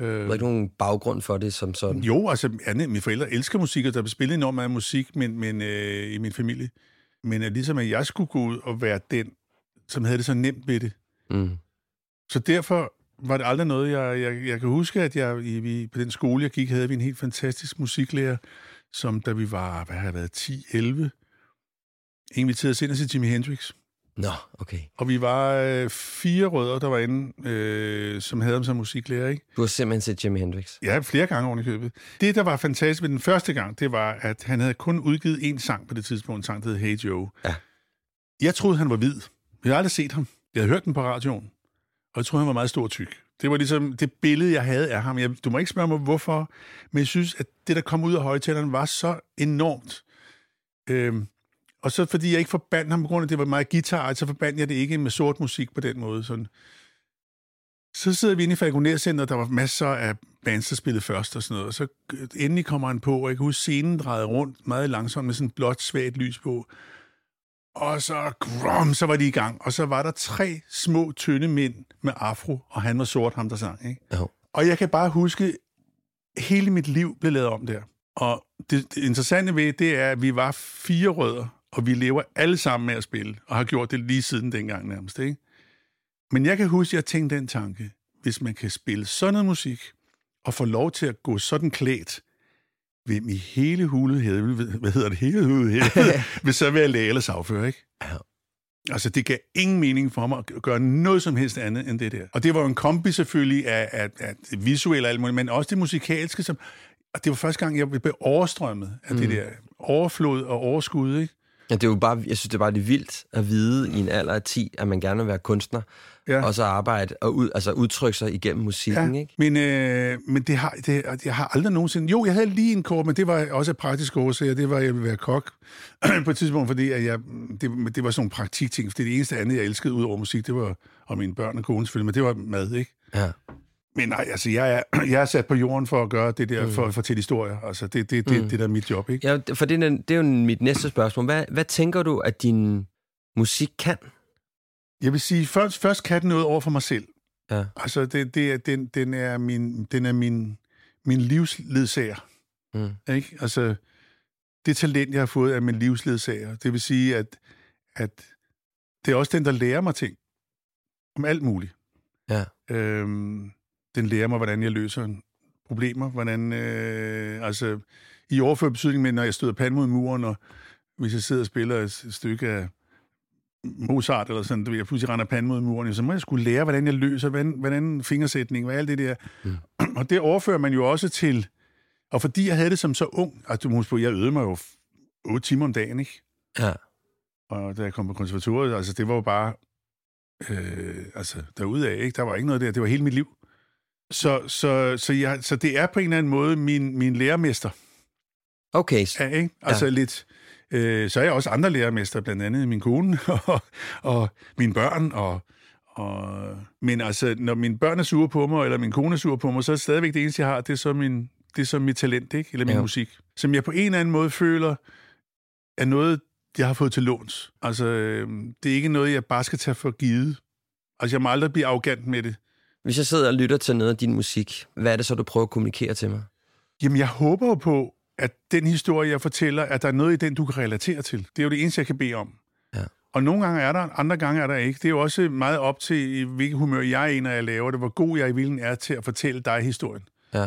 Øh... Der var ikke nogen baggrund for det som sådan? Jo, altså, Anne, mine forældre elsker musik, og der blev spillet enormt meget musik men, men, øh, i min familie. Men at ligesom at jeg skulle gå ud og være den, som havde det så nemt ved det. Mm. Så derfor var det aldrig noget, jeg, jeg, jeg kan huske, at jeg i, på den skole, jeg gik, havde vi en helt fantastisk musiklærer, som da vi var, hvad har jeg været, 10-11, inviterede os ind og til Jimi Hendrix. Nå, okay. Og vi var øh, fire rødder, der var inde, øh, som havde ham som musiklærer, ikke? Du har simpelthen set Jimi Hendrix? Ja, flere gange oven i købet. Det, der var fantastisk ved den første gang, det var, at han havde kun udgivet én sang på det tidspunkt, en sang, der hed Hey Joe. Ja. Jeg troede, han var hvid. Jeg havde aldrig set ham. Jeg havde hørt den på radioen. Og jeg troede, han var meget stor tyk. Det var ligesom det billede, jeg havde af ham. Jeg, du må ikke spørge mig, hvorfor, men jeg synes, at det, der kom ud af højtaleren, var så enormt. Øhm, og så fordi jeg ikke forbandt ham på grund af, at det var meget guitar, så forbandt jeg det ikke med sort musik på den måde. Sådan. Så sidder vi inde i Falconer-centeret, der var masser af bands, der spillede først og sådan noget. Og så endelig kommer han på, og jeg kan huske, scenen drejede rundt meget langsomt med sådan et blåt, svagt lys på. Og så, grum, så var de i gang. Og så var der tre små, tynde mænd med afro, og han var sort, ham der sang. Ikke? Jo. Og jeg kan bare huske, hele mit liv blev lavet om der. Og det, det interessante ved det er, at vi var fire rødder, og vi lever alle sammen med at spille, og har gjort det lige siden dengang nærmest. Ikke? Men jeg kan huske, at jeg tænkte den tanke, hvis man kan spille sådan noget musik, og få lov til at gå sådan klædt, hvem i hele hulet helvede, hvad hedder det, hele hulet helvede, vil så være læge eller sagfører, ikke? Ja. Altså, det gav ingen mening for mig at gøre noget som helst andet end det der. Og det var jo en kombi selvfølgelig af, af, af det visuelle og alt muligt, men også det musikalske, som, og det var første gang, jeg blev overstrømmet af mm. det der overflod og overskud, ikke? Ja, det er jo bare, jeg synes, det er bare det vildt at vide i en alder af 10, at man gerne vil være kunstner, ja. og så arbejde og ud, altså udtrykke sig igennem musikken, Ja, ikke? men, øh, men det har, det, jeg har aldrig nogensinde... Jo, jeg havde lige en kort, men det var også af praktiske årsager. Det var, at jeg ville være kok på et tidspunkt, fordi at jeg, det, det var sådan nogle praktikting. For det eneste andet, jeg elskede ud over musik, det var, og mine børn og kone selvfølgelig, men det var mad, ikke? Ja. Men nej, altså, jeg er, jeg er sat på jorden for at gøre det der, mm. for at fortælle historier. Altså, det, det, det, mm. det der er mit job, ikke? Ja, for det er, det er jo mit næste spørgsmål. Hvad, hvad tænker du, at din musik kan? Jeg vil sige, først, først kan den noget over for mig selv. Ja. Altså, det, det, er- den, den er min, den er min, min livsledsager. Mm. Ikke? Altså, det talent, jeg har fået, er min livsledsager. Det vil sige, at, at det er også den, der lærer mig ting. Om alt muligt. Ja. Øhm, den lærer mig, hvordan jeg løser problemer. Hvordan, øh, altså, i overført betydning, men når jeg støder panden mod muren, og hvis jeg sidder og spiller et stykke af Mozart eller sådan, du ved, jeg pludselig render panden mod muren, så må jeg skulle lære, hvordan jeg løser, hvordan, hvordan fingersætning, hvad alt det der. Mm. Og det overfører man jo også til, og fordi jeg havde det som så ung, altså du må på, jeg øvede mig jo 8 timer om dagen, ikke? Ja. Og da jeg kom på konservatoriet, altså det var jo bare, øh, altså derudaf, ikke? Der var ikke noget der, det var hele mit liv. Så, så, så, jeg, så det er på en eller anden måde min, min lærermester, Okay, ja, ikke? Altså ja. lidt, øh, så er jeg også andre lærermester, blandt andet min kone og, og mine børn, og, og, men altså, når mine børn er sure på mig, eller min kone er sur på mig, så er det stadigvæk det eneste, jeg har, det er så, min, det er så mit talent, ikke? Eller min Ja. musik, som jeg på en eller anden måde føler, er noget, jeg har fået til låns. Altså, øh, det er ikke noget, jeg bare skal tage for givet. Altså, jeg må aldrig blive arrogant med det. Hvis jeg sidder og lytter til noget af din musik, hvad er det så, du prøver at kommunikere til mig? Jamen, jeg håber jo på, at den historie, jeg fortæller, at der er noget i den, du kan relatere til. Det er jo det eneste, jeg kan bede om. Ja. Og nogle gange er der, andre gange er der ikke. Det er jo også meget op til, hvilket humør jeg er i, når jeg laver det, hvor god jeg i vilden er til at fortælle dig historien. Ja.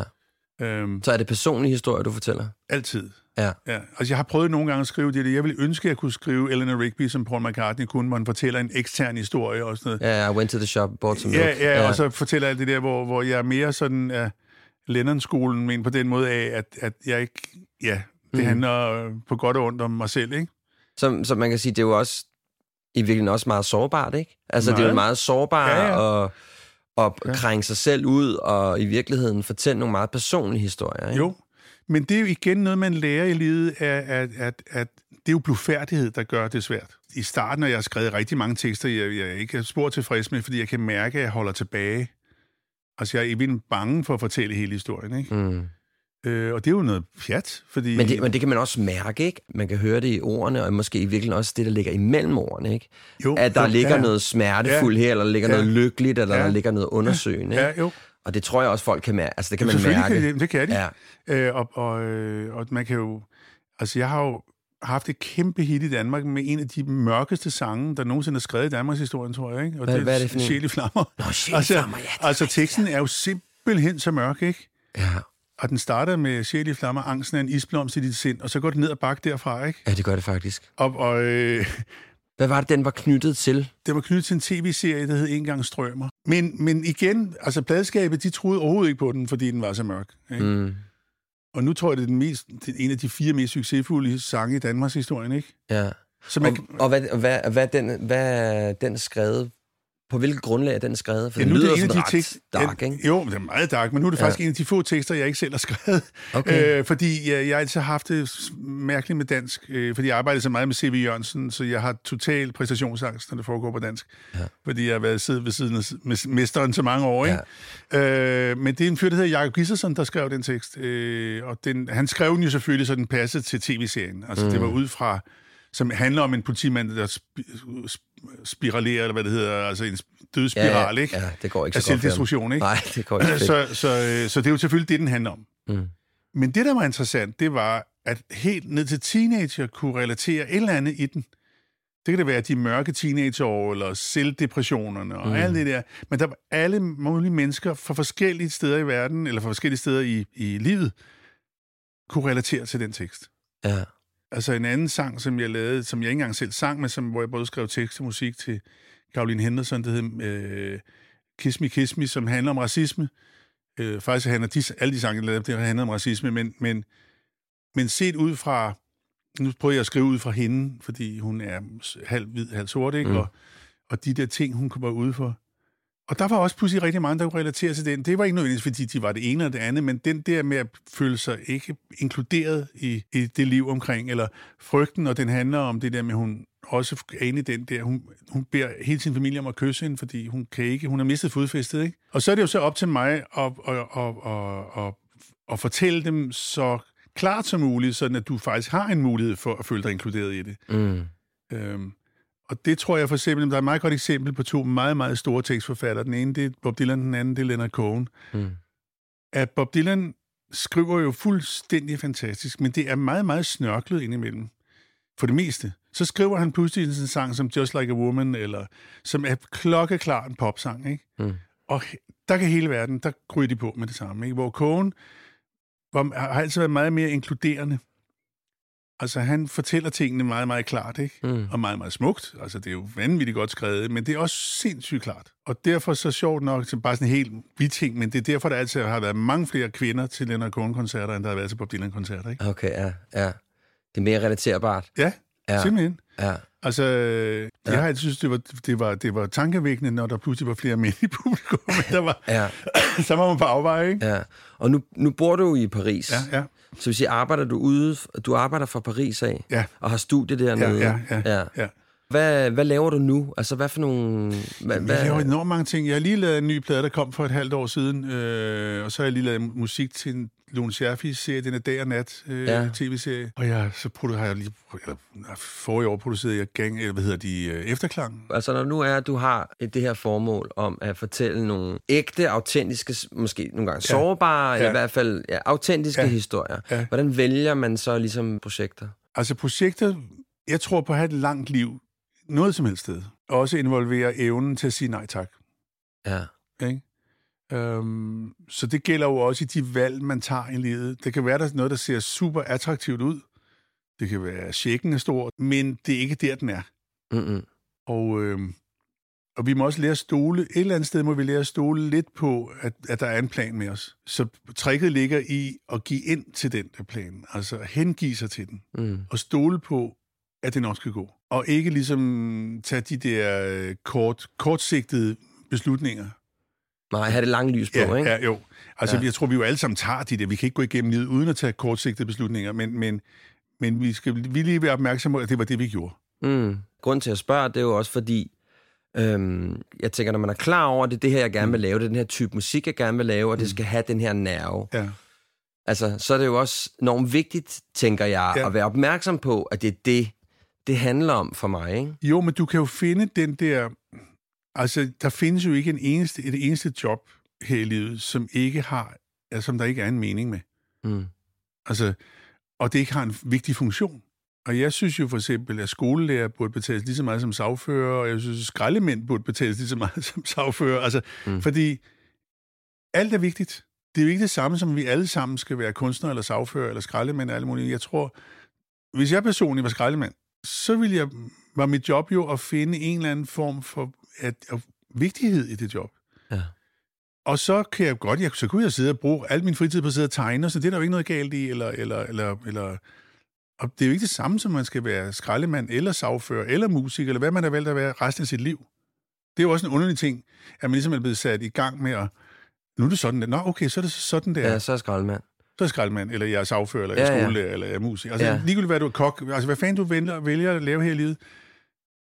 Øhm, Så er det personlige historier, du fortæller? altid. Ja. Ja. Altså, jeg har prøvet nogle gange at skrive det. Jeg ville ønske, at jeg kunne skrive Eleanor Rigby, som Paul McCartney kunne, hvor han fortæller en ekstern historie og sådan noget. Ja, I went to the shop, bought some Ja, milk. ja, ja, og så fortæller alt det der, hvor, hvor jeg er mere sådan af Lennon-skolen, men på den måde af, at, at jeg ikke... Ja, det mm. handler øh, på godt og ondt om mig selv, ikke? Så, så man kan sige, det er jo også i virkeligheden også meget sårbart, ikke? Altså, det er jo Meget. sårbart Ja, ja, at Ja. krænge sig selv ud, og i virkeligheden fortælle nogle meget personlige historier, ikke? Jo, men det er jo igen noget, man lærer i livet, at, at, at, at det er jo blufærdighed, der gør det svært. I starten, når jeg har skrevet rigtig mange tekster, jeg, jeg ikke er spor tilfreds med, fordi jeg kan mærke, at jeg holder tilbage. Altså, jeg er i virkeligheden bange for at fortælle hele historien, ikke? Mm. Øh, og det er jo noget pjat, fordi... Men, det, men det kan man også mærke, ikke? Man kan høre det i ordene, og måske i virkeligheden også det, der ligger imellem ordene, ikke? jo, At der jo, ligger ja, noget smertefuldt her, eller der ligger Ja. noget lykkeligt, eller Ja. der ligger noget undersøgende, ikke? Ja, jo. Og det tror jeg også, folk kan mærke. Altså, det kan man mærke. Kan det, det kan de. Ja. Øh, og, og, øh, og man kan jo... Altså, jeg har jo haft et kæmpe hit i Danmark med en af de mørkeste sange, der nogensinde er skrevet i Danmarks historie, tror jeg. Ikke? Og Hvad- hvad er det for en? Sjæl i flammer. Nå, Sjæl i flammer, ja, det altså teksten er jo simpelthen så mørk, ikke? Ja. Og den starter med Sjæl i flammer, angsten er en isblomst i dit sind, og så går den ned ad bakke derfra, ikke? ja, det gør det faktisk. Og, og øh, Hvad var det, den var knyttet til? det var knyttet til en tv-serie, der hed En gang strømmer. Men, men igen, altså pladskabet, de troede overhovedet ikke på den, fordi den var så mørk. Ikke? Mm. Og nu tror jeg, det er den mest, det er en af de fire mest succesfulde sange i Danmarks historie, ikke? Ja. Så Og, man, og hvad, hvad, hvad, er den, hvad er den skrevet? På hvilket grundlag er den skrevet? For Ja, den nu er lyder det en sådan af de ret tekster... dark, ja, ikke? Jo, det er meget dark, men nu er det Ja. faktisk en af de få tekster, jeg ikke selv har skrevet. Okay. Øh, fordi jeg, jeg har altid haft det mærkeligt med dansk, øh, fordi jeg arbejdede så meget med C.V. Jørgensen, så jeg har total præstationsangst, når det foregår på dansk. Ja. Fordi jeg har været siddet ved siden af mesteren så mange år. Ikke? Øh, men det er en fyr, der hedder Jacob Gissersen, der skrev den tekst. Øh, og den, han skrev den jo selvfølgelig, så den passede til tv-serien. Altså, mm. det var ud fra som handler om en politimand, der sp- sp- spiralerer, eller hvad det hedder, altså en sp- dødsspiral, ikke? Ja, det går ikke Af så selvdestruktion, ikke? Nej, det går ikke så så, så, øh, så det er jo selvfølgelig det, den handler om. Mm. Men det, der var interessant, det var, at helt ned til teenager kunne relatere et eller andet i den. Det kan det være de mørke teenageår, eller selvdepressionerne, og mm. alt det der. Men der var alle mulige mennesker fra forskellige steder i verden, eller fra forskellige steder i, i livet, kunne relatere til den tekst. Ja. Altså en anden sang, som jeg lavede, som jeg ikke engang selv sang, men som, hvor jeg både skrev tekst og musik til Caroline Henderson, der hed øh, Kiss Me, Kiss Me, som handler om racisme. Øh, faktisk handler de, alle de sange, jeg lavede, det handler om racisme, men, men, men set ud fra nu prøver jeg at skrive ud fra hende, fordi hun er halv hvid, halv sort, ikke? Mm. Og, og de der ting, hun kommer ud for. Og der var også pludselig rigtig mange, der kunne relatere til den. Det var ikke nødvendigvis, fordi de var det ene eller det andet, men den der med at føle sig ikke inkluderet i, i det liv omkring, eller frygten, og den handler om det der med, hun også er inde i den der, hun, hun beder hele sin familie om at kysse hende, fordi hun kan ikke, hun har mistet fodfæstet, ikke? Og så er det jo så op til mig at, at, at, at, at, at fortælle dem så klart som muligt, sådan at du faktisk har en mulighed for at føle dig inkluderet i det. Mm. Øhm, og det tror jeg for eksempel, der er et meget godt eksempel på to meget, meget store tekstforfattere. Den ene, det er Bob Dylan, den anden, det er Leonard Cohen. Mm. At Bob Dylan skriver jo fuldstændig fantastisk, men det er meget, meget snørklet indimellem. For det meste. Så skriver han pludselig en sang som Just Like a Woman, eller som er klokkeklar en popsang, ikke? Mm. Og der kan hele verden, der kryger de på med det samme, ikke? Hvor Cohen var, har altid været meget mere inkluderende. Altså, han fortæller tingene meget, meget klart, ikke? Mm. Og meget, meget smukt. Altså, det er jo vanvittigt godt skrevet, men det er også sindssygt klart. Og derfor så sjovt nok, til bare sådan en helt biting, men det er derfor, der altid har været mange flere kvinder til Leonard Cohen-koncerter, end der har været til Bob Dylan-koncerter, ikke? Okay, ja, ja. Det er mere relaterbart. Ja, Ja. simpelthen. Ja. Altså, jeg Ja. har altid synes, det var, det, var, det var tankevækkende, når der pludselig var flere mænd i publikum, der var, Ja, så var man på afveje, ikke? ja. Og nu, nu bor du i Paris. Ja, ja. Så hvis I arbejder du ude, du arbejder fra Paris af, Ja. og har studie dernede. Ja, ja, ja, ja. Hvad, hvad laver du nu? Altså, hvad for nogle... Hvad, Jeg laver enormt mange ting. Jeg har lige lavet en ny plade, der kom for et halvt år siden, øh, og så har jeg lige lavet musik til en Lone Scherfis serie, den er dag og nat øh, Ja. tv-serie. Og jeg, så produ- har jeg lige, eller, forrige år produceret jeg gang, eller hvad hedder de, øh, efterklang. Altså, når nu er, at du har et, det her formål om at fortælle nogle ægte, autentiske, måske nogle gange Ja. sårbare, ja. i hvert fald ja, autentiske. Ja. historier. Ja. Hvordan vælger man så ligesom projekter? Altså projekter, jeg tror på at have et langt liv, noget som helst sted. Også involverer evnen til at sige nej tak. Ja. Ikke? Øhm, så det gælder jo også i de valg, man tager i livet. Det kan være, der er noget, der ser super attraktivt ud. Det kan være, at checken er stor, men det er ikke der, den er. Mm-mm. Og, øhm, og vi må også lære at stole, et eller andet sted må vi lære at stole lidt på, at, at der er en plan med os. Så tricket ligger i at give ind til den der plan, altså at hengive sig til den, Mm. og stole på, at det nok skal gå. Og ikke ligesom tage de der øh, kort, kortsigtede beslutninger. Nej, have det lange lys på, Ja, ikke? ja, jo. Altså, Ja. jeg tror, vi jo alle sammen tager de der. Vi kan ikke gå igennem livet uden at tage kortsigtede beslutninger, men, men, men vi skal vi lige være opmærksomme på, at det var det, vi gjorde. Mm. Grunden til at spørge, det er jo også fordi, øhm, jeg tænker, når man er klar over, at det er det her, jeg gerne vil lave, det er den her type musik, jeg gerne vil lave, og det skal have den her nerve, Ja. altså, så er det jo også enormt vigtigt, tænker jeg, Ja. at være opmærksom på, at det er det, det handler om for mig, ikke? Jo, men du kan jo finde den der... Altså, der findes jo ikke en eneste, et eneste job her i livet, som ikke har, altså, som der ikke er en mening med. Mm. Altså, og det ikke har en vigtig funktion. Og jeg synes jo for eksempel, at skolelærer burde betales lige så meget som sagfører, og jeg synes, at skraldemænd burde betales lige så meget som sagfører. Altså, Mm. fordi alt er vigtigt. Det er jo ikke det samme, som vi alle sammen skal være kunstnere, eller sagfører, eller skraldemænd, og alle mulige. Jeg tror, hvis jeg personligt var skraldemand, så ville jeg, var mit job jo at finde en eller anden form for at, at vigtighed i det job. Ja. Og så kan jeg godt, jeg, så kunne jeg sidde og bruge al min fritid på at sidde og tegne, så det er der jo ikke noget galt i, eller, eller, eller, eller og det er jo ikke det samme, som man skal være skraldemand, eller sagfører, eller musiker, eller hvad man har valgt at være resten af sit liv. Det er jo også en underlig ting, at man ligesom er blevet sat i gang med at, nu er det sådan, der. Nå, okay, så er det sådan, der. Ja, så er skraldemand. Så er skraldemand, eller jeg er sagfører, eller Ja, jeg er ja. skolelærer, eller jeg er musiker. Altså, Ja. ja. ligegyldigt hvad du er kok, altså hvad fanden du vælger, vælger at lave her i livet.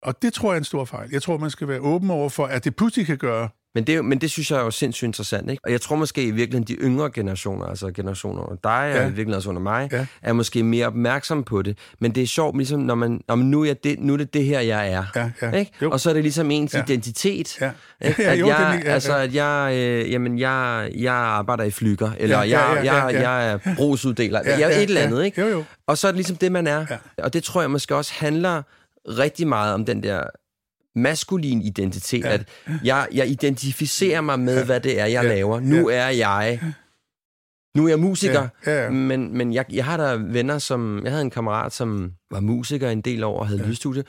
Og det tror jeg er en stor fejl. Jeg tror, man skal være åben over for, at det pludselig kan gøre. Men det, men det synes jeg er jo sindssygt interessant, ikke? Og jeg tror måske i virkeligheden, de yngre generationer, altså generationer under dig, ja. og Ja. i virkeligheden også under mig, Ja. er måske mere opmærksom på det. Men det er sjovt, ligesom når man, når man nu, er det, nu er det det her, jeg er. Ja, ja. Ikke? Jo. Og så er det ligesom ens Ja. identitet. Ja. Ikke? Ja, At jo, jeg, den- ja, altså, ja. at jeg, øh, jamen, jeg, jeg arbejder i flyger, eller Ja, ja, jeg, ja, jeg, ja, ja. jeg er brugsuddeler, Ja, jeg er ja, et eller andet, ja. ikke? Jo, jo. Og så er det ligesom det, man er. Ja. Og det tror jeg måske også handler rigtig meget om den der maskulin identitet, Ja. at jeg, jeg identificerer mig med, hvad det er, jeg Ja. laver. Nu er jeg... Nu er jeg musiker, Ja, ja, ja. men, men jeg, jeg har der venner, som... Jeg havde en kammerat, som var musiker en del år og havde ja. lydstudie.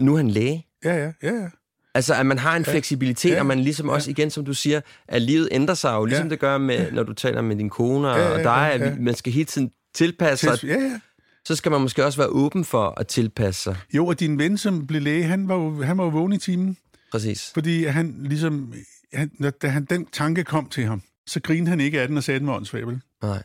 Nu er han læge. Ja, ja, ja, ja. Altså, at man har en ja. fleksibilitet, Ja. og man ligesom også, igen, som du siger, at livet ændrer sig jo, ligesom Ja. det gør, med, når du taler med din kone og, Ja, ja, og dig, ja, at ja. man skal hele tiden tilpasse sig. Ja, ja. Så skal man måske også være åben for at tilpasse sig. Jo, og din ven, som blev læge, han var jo, han var jo vågen i timen. Præcis. Fordi han ligesom, han, da han, den tanke kom til ham, så grinede han ikke af den og sagde, at den var åndssvabel. Nej,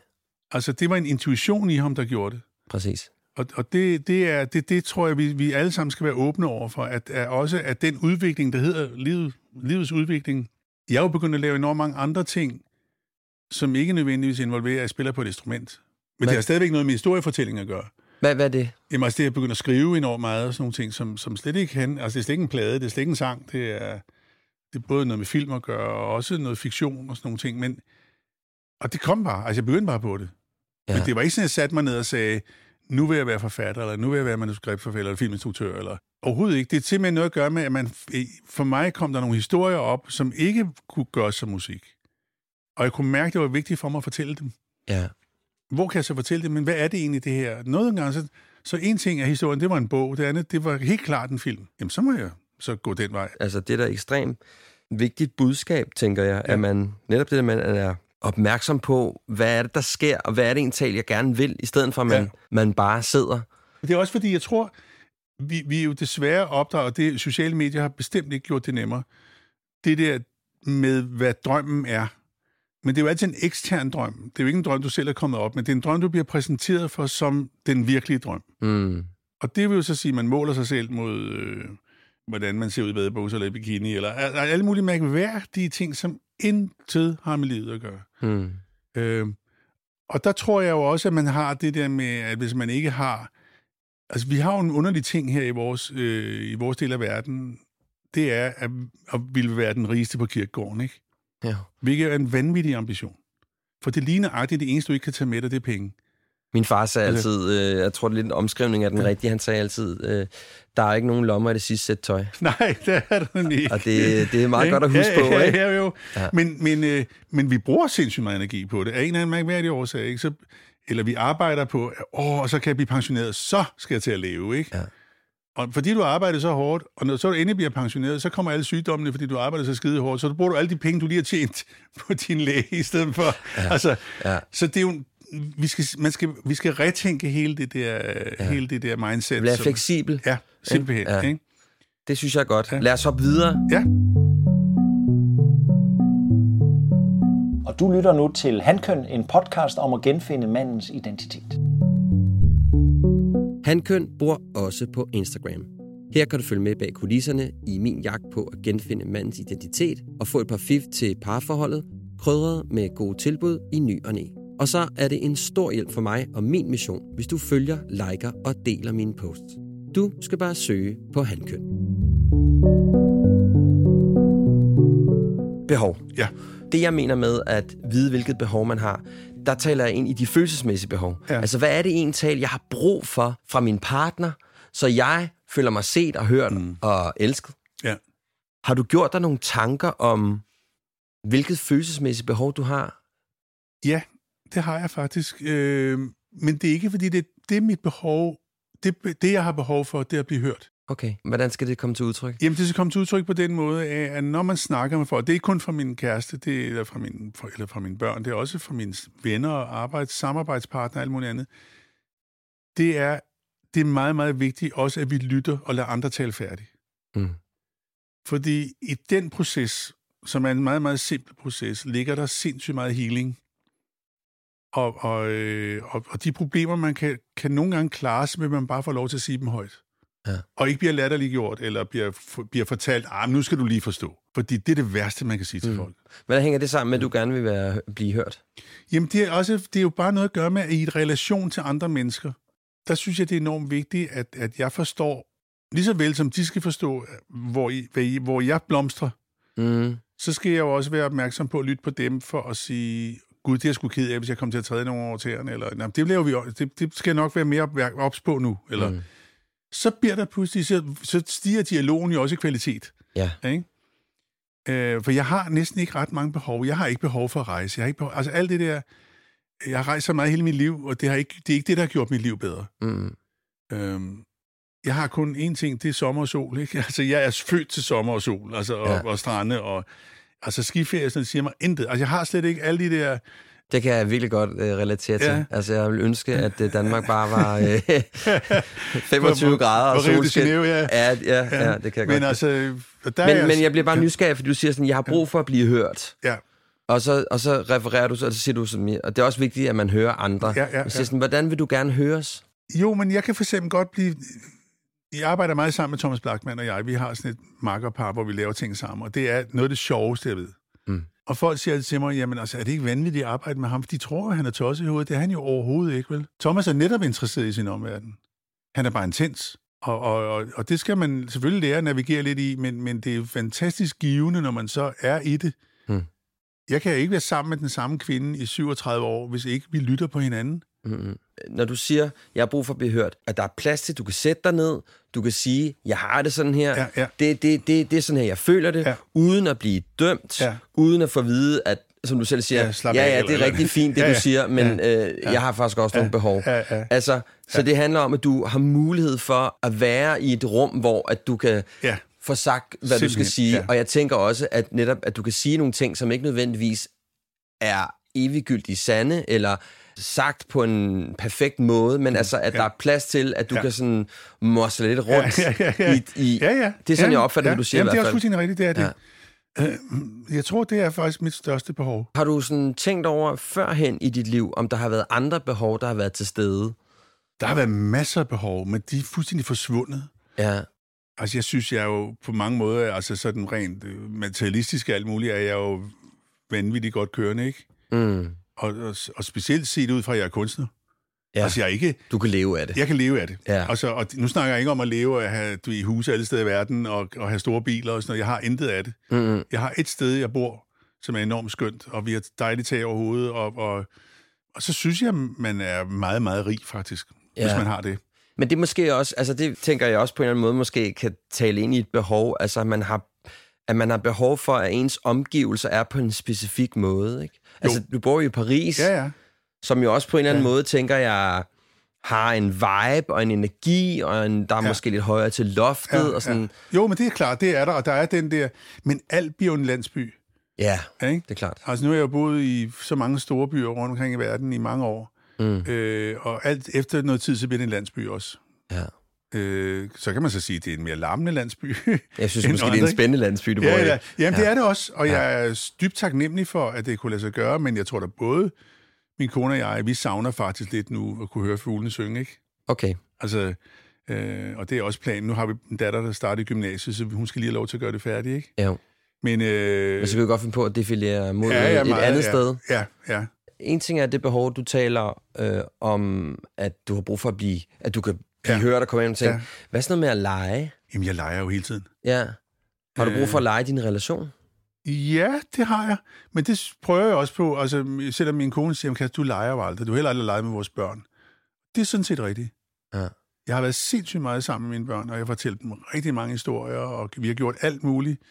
Altså, det var en intuition i ham, der gjorde det. præcis. Og, og det, det, er, det, det tror jeg, vi, vi alle sammen skal være åbne over for, at, at også at den udvikling, der hedder livet, livets udvikling, jeg er jo begyndt at lave enormt mange andre ting, som ikke nødvendigvis involverer, at jeg spiller på et instrument. Men det har stadigvæk noget med historiefortælling at gøre. Hvad, hvad er det? Jamen altså, det er begyndt at skrive enormt meget og sådan nogle ting, som, som slet ikke kan... Altså, det er slet ikke en plade, det er slet ikke en sang, det er, det er både noget med film at gøre, og også noget fiktion og sådan nogle ting, men... Og det kom bare, altså jeg begyndte bare på det. Ja. Men det var ikke sådan, at jeg satte mig ned og sagde, nu vil jeg være forfatter, eller nu vil jeg være manuskriptforfatter, eller filminstruktør, eller overhovedet ikke. Det er simpelthen noget at gøre med, at man, for mig kom der nogle historier op, som ikke kunne gøres som musik. Og jeg kunne mærke, at det var vigtigt for mig at fortælle dem. Ja. Hvor kan jeg så fortælle det? Men hvad er det egentlig, det her? Noget engang, så, så en ting af historien, det var en bog. Det andet, det var helt klart en film. Jamen, så må jeg så gå den vej. Altså, det er da ekstremt vigtigt budskab, tænker jeg. Ja. at man netop det, at man er opmærksom på, hvad er det, der sker, og hvad er det egentlig, jeg gerne vil, i stedet for, at man, Ja. man bare sidder. Det er også fordi, jeg tror, vi, vi er jo desværre opdraget, og det sociale medier har bestemt ikke gjort det nemmere. Det der med, hvad drømmen er. Men det er jo altid en ekstern drøm. Det er jo ikke en drøm, du selv er kommet op med. Det er en drøm, du bliver præsenteret for som den virkelige drøm. Mm. Og det vil jo så sige, at man måler sig selv mod, øh, hvordan man ser ud i badebukser eller i bikini, eller al- al- alle mulige mærkværdige ting, som intet har med livet at gøre. Mm. Øh, og der tror jeg jo også, at man har det der med, at hvis man ikke har... Altså, vi har jo en underlig ting her i vores, øh, i vores del af verden. Det er at, at ville være den rigeste på kirkegården, ikke? Ja. Hvilket er en vanvittig ambition. For det ligner agtigt, det eneste, du ikke kan tage med dig, det er penge. Min far sagde Altså- altid, øh, jeg tror, det er lidt en omskrivning af den Ja. rigtige, han sagde altid, øh, der er ikke nogen lommer i det sidste sæt tøj. Nej, det er det ikke. Og det, det er meget Ikke? godt at huske ja, på, ja, ikke? Ja, jo. Ja. Ja. Men, men, øh, men vi bruger sindssygt meget energi på det. Af en eller anden mærkværdig årsag, ikke? Så, eller vi arbejder på, åh, så kan jeg blive pensioneret, så skal jeg til at leve, ikke? Ja. Og fordi du arbejder så hårdt, og når så du endelig bliver pensioneret, så kommer alle sygdommene, fordi du arbejder så skide hårdt, så du bruger du alle de penge, du lige har tjent på din læge, i stedet for... Ja. Altså, Ja. Så det er jo... Vi skal, man skal, vi skal retænke hele det der, ja. hele det der mindset. Være som- fleksibel. Ja, simpelthen. Ja. Ikke? Det synes jeg er godt. Ja. Lad os hoppe videre. Ja. Og du lytter nu til Handkøn, en podcast om at genfinde mandens identitet. Hankøn bor også på Instagram. Her kan du følge med bag kulisserne i min jagt på at genfinde mandens identitet og få et par fif til parforholdet, krydret med gode tilbud i ny og næ. Og så er det en stor hjælp for mig og min mission, hvis du følger, liker og deler mine posts. Du skal bare søge på Hankøn. Behov. Ja. Det jeg mener med at vide, hvilket behov man har, der taler jeg ind i de følelsesmæssige behov. Ja. Altså, hvad er det egentlig, jeg har brug for fra min partner, så jeg føler mig set og hørt mm. og elsket? Ja. Har du gjort dig nogle tanker om, hvilket følelsesmæssigt behov du har? Ja, det har jeg faktisk. Øh, men det er ikke, fordi det, det er mit behov. Det, det, jeg har behov for, det er at blive hørt. Okay, hvordan skal det komme til udtryk? Jamen, det skal komme til udtryk på den måde, at når man snakker med folk, det er ikke kun fra min kæreste, det er eller fra, min, eller fra mine børn, det er også fra mine venner og arbejds, samarbejdspartnere og alt muligt andet. Det er, det er meget, meget vigtigt også, at vi lytter og lader andre tale færdigt. Mm. Fordi i den proces, som er en meget, meget simpel proces, ligger der sindssygt meget healing. Og, og, øh, og, og de problemer, man kan, kan nogle gange klare sig, hvis man bare får lov til at sige dem højt. Ja. Og ikke bliver latterliggjort, eller bliver, bliver fortalt, ah, nu skal du lige forstå. Fordi det er det værste, man kan sige til Mm. folk. Hvordan hænger det sammen med, at du gerne vil være, blive hørt? Jamen, det er, også, det er jo bare noget at gøre med, at i et relation til andre mennesker, der synes jeg, det er enormt vigtigt, at, at jeg forstår, lige så vel som de skal forstå, hvor, I, hvad I, hvor jeg blomstrer, Mm. så skal jeg jo også være opmærksom på at lytte på dem for at sige, gud, det er jeg sgu ked af, hvis jeg kommer til at træde nogle over tæerne, eller nej, det, laver vi, det, det skal jeg nok være mere ops på nu, eller Mm. Så bliver der pludselig, så, så stiger dialogen jo også i kvalitet. Ja. Ikke? Øh, for jeg har næsten ikke ret mange behov. Jeg har ikke behov for at rejse. Jeg har ikke behov, altså alt det der, jeg har rejst så meget hele mit liv, og det, har ikke, det er ikke det, der har gjort mit liv bedre. Mm. Øhm, jeg har kun én ting, det er sommer og sol. Ikke? Altså, jeg er født til sommer og sol, altså, og, Ja. ja. og strande, og altså skiferie, sådan, siger mig intet. Altså, jeg har slet ikke alle de der Det kan jeg virkelig godt øh, relatere til. Ja. Altså, jeg vil ønske, at øh, Danmark bare var øh, 25 Hvor- grader og solskin. Ja. Ja, ja, ja, det kan jeg Men godt. altså, der er men, jeg, men jeg bliver bare nysgerrig, fordi du siger sådan, jeg har brug for at blive hørt. Ja, Og så, og så refererer du, og så siger du sådan, og det er også vigtigt, at man hører andre. Ja, ja, Du siger ja. sådan, hvordan vil du gerne høres? Jo, men jeg kan for eksempel godt blive... Jeg arbejder meget sammen med Thomas Blackman og jeg. Vi har sådan et makkerpar, hvor vi laver ting sammen, og det er noget af det sjoveste, jeg ved. Mm. Og folk siger altid til mig, jamen altså, er det ikke vanvittigt at arbejde med ham? For de tror, at han er tosset i hovedet. Det er han jo overhovedet ikke, vel? Thomas er netop interesseret i sin omverden. Han er bare intens. Og, og, og, og det skal man selvfølgelig lære at navigere lidt i, men, men det er fantastisk givende, når man så er i det. Mm. Jeg kan ikke være sammen med den samme kvinde i 37 år, hvis ikke vi lytter på hinanden. Mm-hmm. Når du siger, jeg har brug for at blive hørt, at der er plads til, du kan sætte dig ned, du kan sige, jeg har det sådan her, Ja, ja. Det, det, det, det er sådan her, jeg føler det, Ja. uden at blive dømt, Ja. uden at få at vide, at som du selv siger, Ja, ja, ja, ja, det er rigtig fint, det Ja, du ja. siger, men Ja. øh, jeg har faktisk også nogle behov. Ja, ja. Altså, så det handler om, at du har mulighed for at være i et rum, hvor at du kan Ja. få sagt, hvad du skal Simpelthen, sige. ja. Og jeg tænker også, at netop, at du kan sige nogle ting, som ikke nødvendigvis er eviggyldigt sande, eller sagt på en perfekt måde, men altså, at Ja. der er plads til, at du Ja. kan sådan mosle lidt rundt ja, ja, ja. i, i Ja, ja. Det er sådan, ja, jeg opfatter ja. det, du siger Jamen, i det er hvert også fald. fuldstændig rigtigt, det er det. Øh, Jeg tror, det er faktisk mit største behov. Har du sådan tænkt over førhen i dit liv, om der har været andre behov, der har været til stede? Der har været masser af behov, men de er fuldstændig forsvundet. Ja. Altså, jeg synes, jeg er jo på mange måder, altså sådan rent øh, materialistisk og alt muligt, er jeg jo vanvittigt godt kørende, ikke? Mm. Og, og, og specielt set ud fra, at jeg er kunstner. Ja. Altså, jeg er ikke... Du kan leve af det. Jeg kan leve af det. Ja. Altså, og nu snakker jeg ikke om at leve af at have du, i huse alle steder i verden og, og have store biler og sådan noget. Jeg har intet af det. Mm-hmm. Jeg har et sted, jeg bor, som er enormt skønt, og vi har dejligt tag over hovedet, og, og, og så synes jeg, man er meget, meget rig, faktisk, ja. hvis man har det. Men det måske også, altså det tænker jeg også på en eller anden måde, måske kan tale ind i et behov, altså man har, at man har behov for, at ens omgivelser er på en specifik måde, ikke? Altså, du bor jo i Paris, Ja, ja. som jo også på en eller anden Ja. måde, tænker jeg, har en vibe og en energi, og en, der er Ja. måske lidt højere til loftet, ja, og sådan, Ja. Jo, men det er klart, det er der, og der er den der... Men alt bliver en landsby, ja, ikke? det er klart. Altså, nu har jeg boet i så mange store byer rundt omkring i verden i mange år, Mm. øh, og alt efter noget tid, så bliver det en landsby også. Ja. Øh, så kan man så sige, at det er en mere larmende landsby. Jeg synes måske, det er andre, en spændende landsby, du Ja, i. ja. Jamen, det Ja. er det også, og jeg er dybt taknemmelig for, at det kunne lade sig gøre, men jeg tror da både min kone og jeg, vi savner faktisk lidt nu at kunne høre fuglene synge, ikke? Okay. Altså, øh, og det er også planen. Nu har vi en datter, der starter i gymnasiet, så hun skal lige have lov til at gøre det færdigt, ikke? Ja. Men, øh, Men så kan vi godt finde på at defilere mod ja, ja, et meget, andet ja, sted. Ja, ja. En ting er det behov, du taler øh, om, at du har brug for at blive, at du kan Ja. hørt og komme ind og tænke, Ja. hvad er sådan noget med at lege? Jamen, jeg leger jo hele tiden. Ja. Har du brug for at Øh. lege din relation? Ja, det har jeg. Men det prøver jeg også på. Altså, selvom min kone siger, at du leger jo aldrig. Du har heller aldrig leget med vores børn. Det er sådan set rigtigt. Ja. Jeg har været sindssygt meget sammen med mine børn, og jeg har fortalt dem rigtig mange historier, og vi har gjort alt muligt.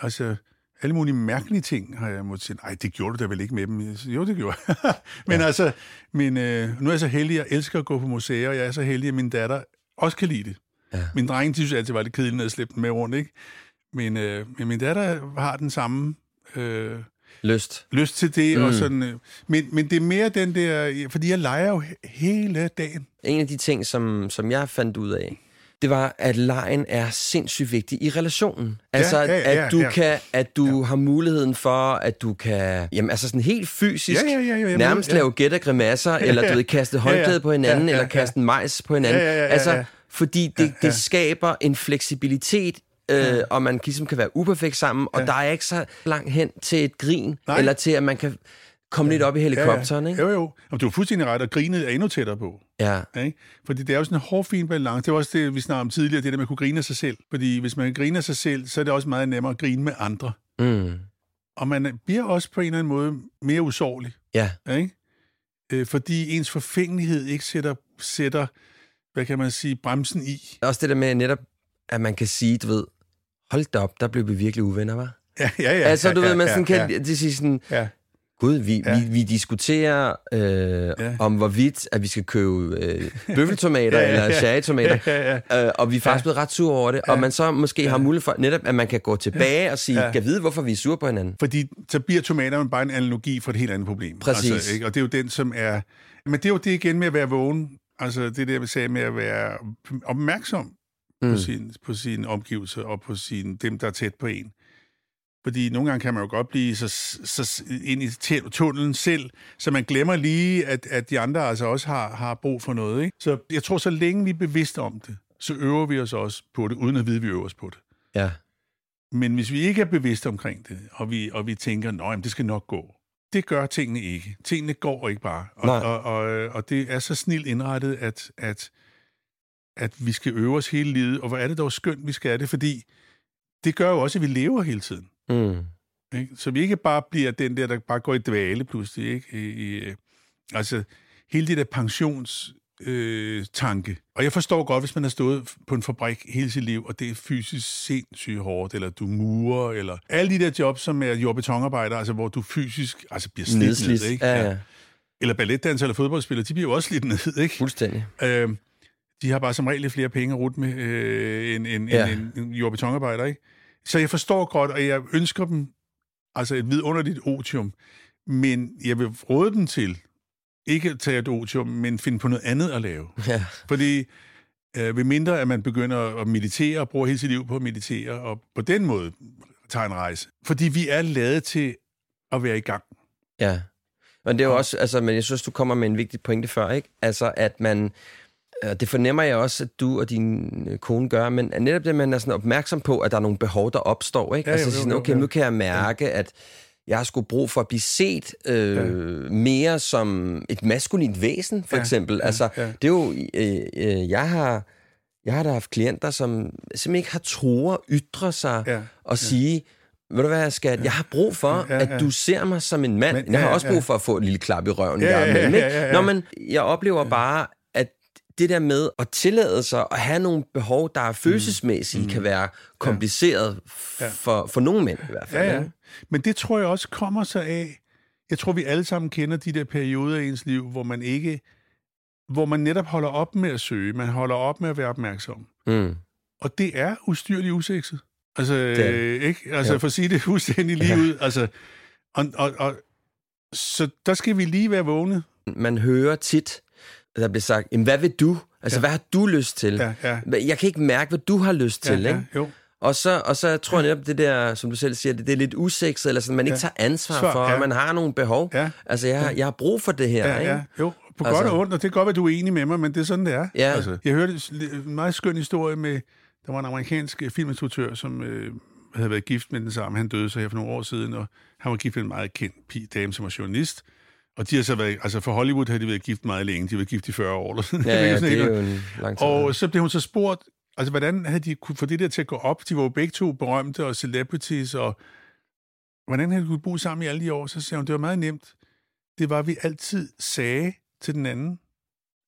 Altså, alle mulige mærkelige ting har jeg måttet sige, nej, det gjorde du da vel ikke med dem. Siger, jo, det gjorde jeg. Men ja. altså, min, øh, nu er jeg så heldig, jeg elsker at gå på museer, og jeg er så heldig, at min datter også kan lide det. Ja. Min dreng, de synes altid, var lidt kedeligt, jeg slæbte den med rundt, ikke? Men, øh, men min datter har den samme øh, Lyst. lyst til det, mm. Og sådan, øh, men, men det er mere den der, fordi jeg leger jo he- hele dagen. En af de ting, som, som jeg fandt ud af, det var, at lejen er sindssygt vigtig i relationen. Altså, ja, ja, at du ja. kan, at du har muligheden for, at du kan, jamen altså sådan helt fysisk, Ja, ja, ja, ja, er nærmest ja. lave gæt og grimasser, eller du ved, kaste håndklæde Ja, ja. på hinanden, Ja, ja, eller kaste en majs på hinanden. Ja, ja, ja, ja, altså, ja. fordi det, Ja, det ja. skaber en fleksibilitet, øh, og man ligesom kan være uperfekt sammen, og Ja. der er ikke så langt hen til et grin, Nej. eller til, at man kan komme lidt op i helikopteren, ikke? Jo, jo. Og du er fuldstændig ret, og grinet er endnu tættere på. Ja. Ikke? Fordi det er jo sådan en hårfin balance. Det var også det, vi snakkede om tidligere, det der med at kunne grine af sig selv. Fordi hvis man griner af sig selv, så er det også meget nemmere at grine med andre. Mm. Og man bliver også på en eller anden måde mere usårlig. Ja. Ikke? Øh, fordi ens forfængelighed ikke sætter, sætter, hvad kan man sige, bremsen i. Også det der med netop, at man kan sige, du ved, hold da op, der blev vi virkelig uvenner, var. Ja, ja, ja. altså, du ja, ved, man ja, sådan kan ja, det sige sådan, ja. Gud, vi, Ja. ja. vi, vi diskuterer øh, Ja. ja. om hvorvidt, at vi skal købe øh, bøffeltomater Ja, ja, ja, ja. eller cherrytomater. Ja, ja, Øh, og vi er faktisk Ja. ja. blevet ret sure over det. Ja. Og man så måske ja. har mulighed for netop, at man kan gå tilbage og sige, Ja. ja. kan vide, hvorfor vi er sure på hinanden. Fordi så bliver tomaterne bare en analogi for et helt andet problem. Præcis. Altså, ikke? Og det er jo den, som er... Men det er jo det igen med at være vågen. Altså det der, vi sagde med at være opmærksom mm. på, sin, på sine omgivelser og på sin, dem, der er tæt på en. Fordi nogle gange kan man jo godt blive så, så ind i tunnelen selv, så man glemmer lige, at, at de andre altså også har, har brug for noget. Ikke? Så jeg tror, så længe vi er bevidste om det, så øver vi os også på det, uden at vide, at vi øver os på det. Ja. Men hvis vi ikke er bevidste omkring det, og vi, og vi tænker, at det skal nok gå, det gør tingene ikke. Tingene går ikke bare. Og, Nej. og, og, og det er så snilt indrettet, at, at, at vi skal øve os hele livet. Og hvor er det dog skønt, vi skal det, fordi det gør jo også, at vi lever hele tiden. Mm. Ikke? Så vi ikke bare bliver den der, der bare går i dvale pludselig. Ikke? I, i, øh, altså, hele det der pensions øh, tanke. Og jeg forstår godt, hvis man har stået på en fabrik hele sit liv, og det er fysisk sindssygt hårdt, eller du murer, eller alle de der jobs, som er jordbetonarbejder, altså hvor du fysisk altså, bliver slidt Nedslidt. ned. Ikke? Ja, ja. Eller balletdanser eller fodboldspillere, de bliver jo også slidt ned. Ikke? Fuldstændig. Øh, de har bare som regel flere penge at rute med øh, end, end, Ja. end, end, end jordbetonarbejder, ikke? Så jeg forstår godt, og jeg ønsker dem altså et vidunderligt otium, men jeg vil råde dem til ikke at tage et otium, men finde på noget andet at lave. Ja. Fordi øh, ved mindre, at man begynder at meditere og bruger hele sit liv på at meditere, og på den måde tager en rejse. Fordi vi er lavet til at være i gang. Ja. Men det er jo også, altså, men jeg synes, du kommer med en vigtig pointe før, ikke? Altså, at man, øh, det fornemmer jeg også, at du og din øh, kone gør, men netop det, man er sådan opmærksom på, at der er nogle behov, der opstår, ikke? Ja, altså, jo, jo, sådan, okay, jo. nu kan jeg mærke, at jeg har sgu brug for at blive set øh, ja. mere som et maskulint væsen, for Ja, ja, eksempel. ja, altså, ja. det er jo, øh, øh, jeg har, jeg har da haft klienter, som simpelthen ikke har troet ytre sig Ja, og sige, ved du hvad, skat, jeg har brug for, Ja, ja, ja. at du ser mig som en mand. Men- jeg har ja, også ja. brug for at få et lille klap i røven Ja, ja, ja, der imellem. ja, ikke? ja, ja. Nå, men jeg oplever bare, at det der med at tillade sig at have nogle behov, der er følelsesmæssige, mm. kan være kompliceret f- Ja. for, for nogle mænd i hvert fald. Ja, ja. Men det tror jeg også kommer sig af, jeg tror, vi alle sammen kender de der perioder i ens liv, hvor man ikke, hvor man netop holder op med at søge, man holder op med at være opmærksom. Mm. Og det er ustyrligt usekset. Altså, det. øh, ikke? Altså, Ja. for at sige det fuldstændig lige Ja. ud. Altså, og, og, og, så der skal vi lige være vågne. Man hører tit, der bliver sagt, "Jamen, hvad vil du? Altså, Ja. hvad har du lyst til? Ja, ja. Jeg kan ikke mærke, hvad du har lyst til, ja, ikke? ja, jo. Og så, og så tror jeg netop det der, som du selv siger, det, det er lidt usekset, eller sådan, man ikke Ja. tager ansvar Svar, for, ja. at man har nogle behov. Ja. Altså, jeg, har- jeg har brug for det her, Ja, ikke? ja, jo. På Altså- godt og ondt, og det kan godt være, du er enig med mig, men det er sådan, det er. Ja. Altså, jeg hørte en meget skøn historie med, der var en amerikansk øh, filminstruktør, som øh, havde været gift med den samme. Han døde så her for nogle år siden, og han var gift med en meget kendt dame, som var journalist. Og de har så været, altså for Hollywood har de været gift meget længe. De har været gift i 40 år. Eller sådan. Ja, ja, sådan det er jo en lang tid. og så blev hun så spurgt, altså hvordan havde de kunne få det der til at gå op? De var jo begge to berømte og celebrities, og hvordan havde de kunne bo sammen i alle de år? Så siger hun, det var meget nemt. Det var, at vi altid sagde til den anden.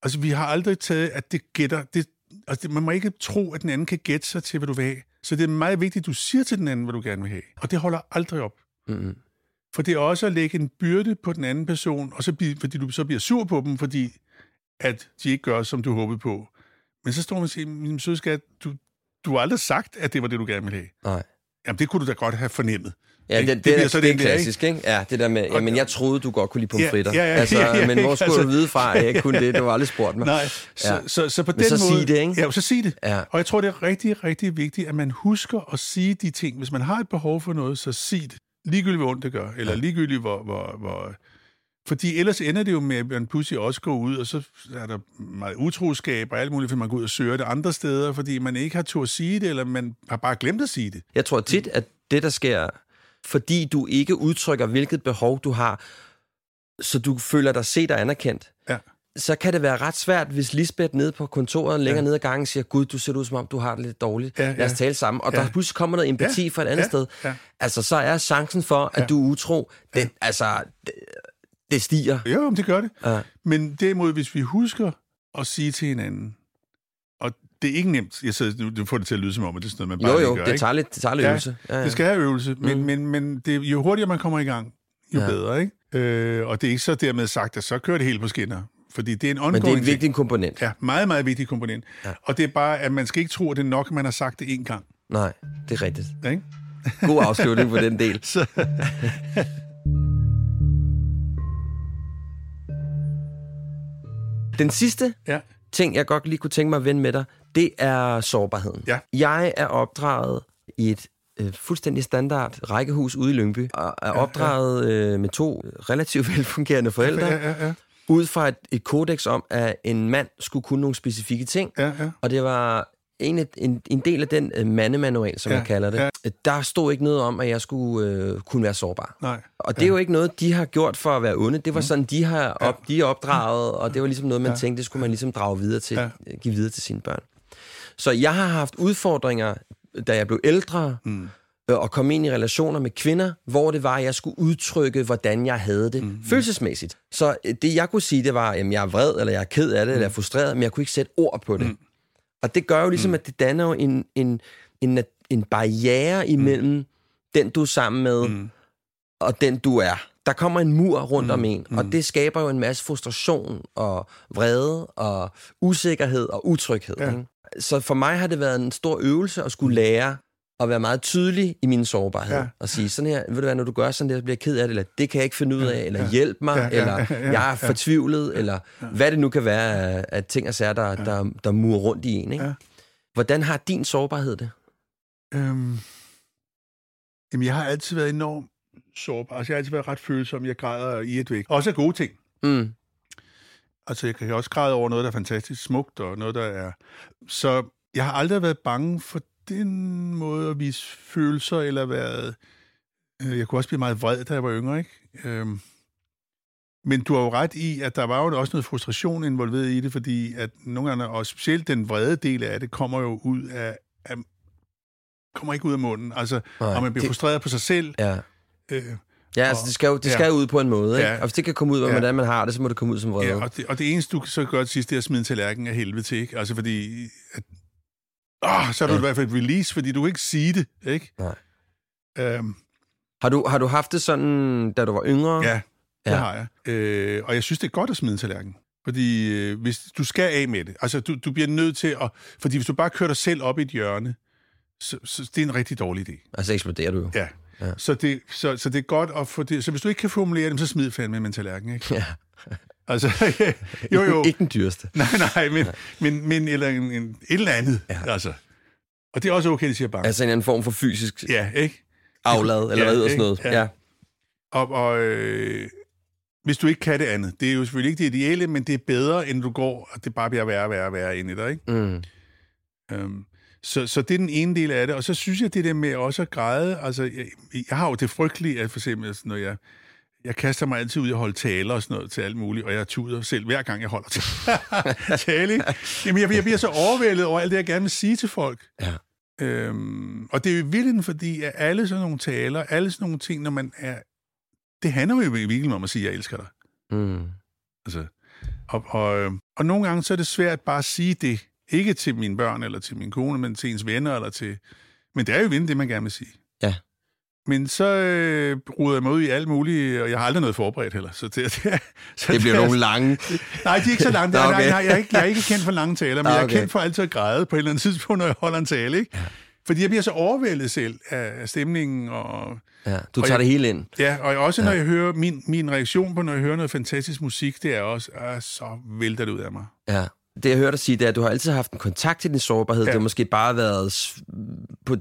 Altså, vi har aldrig taget, at det gætter. Det, altså, man må ikke tro, at den anden kan gætte sig til, hvad du vil have. Så det er meget vigtigt, at du siger til den anden, hvad du gerne vil have. Og det holder aldrig op. Mm-hmm. For det er også at lægge en byrde på den anden person, og så blive, fordi du så bliver sur på dem, fordi at de ikke gør, som du håbede på. Men så står man og siger, min søde skat, du, du har aldrig sagt, at det var det, du gerne ville have. Nej. Jamen, det kunne du da godt have fornemmet. Ja, det, det, bliver det, så det, det er klassisk, ikke? Ja, det der med, jamen jeg troede, du godt kunne lide pomfritter. Ja, ja, ja, altså, ja, ja, men hvor skulle Altså- du vide fra, at jeg ikke kunne det? Du har aldrig spurgt mig. Nej, så, Ja. ja. så, så på Men den så måde... sig det, ikke? Ja, så sig det. Ja. Og jeg tror, det er rigtig, rigtig vigtigt, at man husker at sige de ting. Hvis man har et behov for noget, så sig det. Ligegyldigt, hvor ondt det gør, eller ligegyldigt, hvor, hvor, hvor... Fordi ellers ender det jo med, at man pludselig også går ud, og så er der meget utroskab og alt muligt, fordi man går ud og søger det andre steder, fordi man ikke har tur at sige det, eller man har bare glemt at sige det. Jeg tror tit, at det, der sker, fordi du ikke udtrykker, hvilket behov du har, så du føler dig set og anerkendt, Ja. Så kan det være ret svært, hvis Lisbeth nede på kontoret længere Ja. nede ad gangen siger, Gud, du ser ud som om, du har det lidt dårligt. Ja, Lad os ja. tale sammen. Og Ja. der pludselig kommer noget empati Ja, fra et andet ja, sted. ja. Altså, så er chancen for, at Ja. du er utro, den, altså, det, det stiger. Jo, men det gør det. Ja. Men derimod, hvis vi husker at sige til hinanden, og det er ikke nemt, jeg sidder, nu, får det til at lyde som om, at det er sådan noget, man bare Jo, jo, gør, det ikke? tager lidt, det tager lidt Ja, øvelse. Ja, ja. Det skal have øvelse, men, Mm. men, men det, jo hurtigere man kommer i gang, jo Ja. ja. bedre, ikke? Øh, og det er ikke så dermed sagt, at så kører det helt på skinner. Fordi det er en ongoing Men det er en ting. vigtig komponent. Ja, meget, meget vigtig komponent. Ja. Ja. Og det er bare, at man skal ikke tro, at det er nok, at man har sagt det én gang. Nej, det er rigtigt. Ikke? God afslutning på den del. Så, Den sidste ja. ting, jeg godt lige kunne tænke mig at vende med dig, det er sårbarheden. Ja. Jeg er opdraget i et øh, fuldstændig standard rækkehus ude i Lyngby, og er opdraget øh, med to relativt velfungerende forældre, Ja, ja, ja. Ud fra et, et kodex om, at en mand skulle kunne nogle specifikke ting, ja, ja. og det var en, en, en del af den øh, mandemanual, som Ja, jeg kalder det. ja. Der stod ikke noget om, at jeg skulle øh, kunne være sårbar. Nej. Og det er jo ikke noget, de har gjort for at være onde. Det var sådan, de har op, de er opdraget, og det var ligesom noget, man tænkte, det skulle man ligesom drage videre til, Ja. give videre til sine børn. Så jeg har haft udfordringer, da jeg blev ældre, mm. Og kom ind i relationer med kvinder, hvor det var, at jeg skulle udtrykke, hvordan jeg havde det mm. følelsesmæssigt. Så øh, det, jeg kunne sige, det var, at jeg er vred, eller jeg er ked af det, mm. eller jeg er frustreret, men jeg kunne ikke sætte ord på det. Mm. Og det gør jo ligesom, mm. at det danner jo en, en, en, en barriere imellem mm. den, du er sammen med, mm. og den, du er. Der kommer en mur rundt mm. om en, og det skaber jo en masse frustration og vrede og usikkerhed og utryghed. Ja. Ikke? Så for mig har det været en stor øvelse at skulle lære at være meget tydelig i min sårbarhed. Ja. Og sige, sådan her, ved du hvad, når du gør sådan der, bliver jeg ked af det, eller det kan jeg ikke finde ud af, eller hjælp mig, Ja, ja, eller ja, ja, jeg er ja. fortvivlet, eller hvad det nu kan være af, af ting og sager, der, der, der murer rundt i en. Ikke? Ja. Hvordan har din sårbarhed det? Øhm, jamen, jeg har altid været enormt sårbar. Altså, jeg har altid været ret følsom. Jeg græder i et væk. Også gode ting. Mm. Altså, jeg kan også græde over noget, der er fantastisk smukt, og noget, der er... Så jeg har aldrig været bange for den måde at vise følelser, eller været... Øh, Jeg kunne også blive meget vred, da jeg var yngre, ikke? Øhm, men du har jo ret i, at der var jo også noget frustration involveret i det, fordi at nogle gange, og specielt den vrede del af det, kommer jo ud af... af kommer ikke ud af munden. Altså, Nej, og man bliver det- frustreret på sig selv. Ja. Øh, Ja, altså, det skal jo det Ja. skal ud på en måde, ikke? Ja. Og hvis det kan komme ud, Ja. hvordan man har det, så må det komme ud som vrede. Ja, og det, og det eneste, du så gøre til sidst, det er at smide en tallerken af helvede til, ikke? Altså, fordi... At, åh, så er du Ja. i hvert fald et release, fordi du kan ikke sige det, ikke? Nej. Øhm, Har, du, har du haft det sådan, da du var yngre? ja, det Ja. har jeg. Øh, og jeg synes, det er godt at smide en tallerken. Fordi øh, hvis du skal af med det, altså du, du bliver nødt til at... Fordi hvis du bare kører dig selv op i et hjørne, så, så det er en rigtig dårlig idé. Altså eksploderer du jo. Ja. Ja. ja. Så, det, så, så det er godt at få det... Så hvis du ikke kan formulere dem, så smid fandme med en tallerken, ikke? Ja. Altså, jo, jo. Ikke den dyreste. Nej, nej, men, men, men eller en, en, et eller andet, ja. altså. Og det er også okay, at sige bange. Altså en anden form for fysisk Ja, ikke? aflad, eller Ja, hvad sådan noget. Ja. Ja. Og, og øh, hvis du ikke kan det andet, det er jo selvfølgelig ikke det ideelle, men det er bedre, end du går, og det bare bliver værre og værre og værre ind i dig, ikke? Mm. Øhm, så, så det er den ene del af det. Og så synes jeg, det der med også at græde, altså, jeg, jeg har jo det frygtelige, at for eksempel, sådan, når jeg, jeg kaster mig altid ud og holde taler og sådan noget til alt muligt, og jeg tuder selv hver gang, jeg holder tale. Jamen, jeg, jeg bliver så overvældet over alt det, jeg gerne vil sige til folk. Ja. Øhm, og det er jo i virkeligheden, fordi at alle sådan nogle taler, alle sådan nogle ting, når man er... Det handler jo i virkeligheden om at sige, at jeg elsker dig. Mm. Altså, og, og, øh, og nogle gange så er det svært bare at sige det. Ikke til mine børn eller til min kone, men til ens venner eller til... Men det er jo vinde det, man gerne vil sige. Ja. Men så øh, ruder jeg mig ud i alt muligt, og jeg har aldrig noget forberedt heller. Så det, det, så Det bliver nogle lange... Nej, de er ikke så lange. Okay. nej, nej, jeg, er ikke, jeg er ikke kendt for lange taler, men Ah, jeg er okay. kendt for altid at græde på et eller andet tidspunkt, når jeg holder en tale. Ikke? Fordi jeg bliver så overvældet selv af stemningen. Og, Ja, du Og tager jeg- det hele ind. ja, og også når jeg hører, min, min reaktion på, når jeg hører noget fantastisk musik, det er også, at så vælter det ud af mig. Ja. Det, jeg hørte dig sige, det er, at du har altid haft en kontakt til din sårbarhed. Ja. Det har måske bare været... På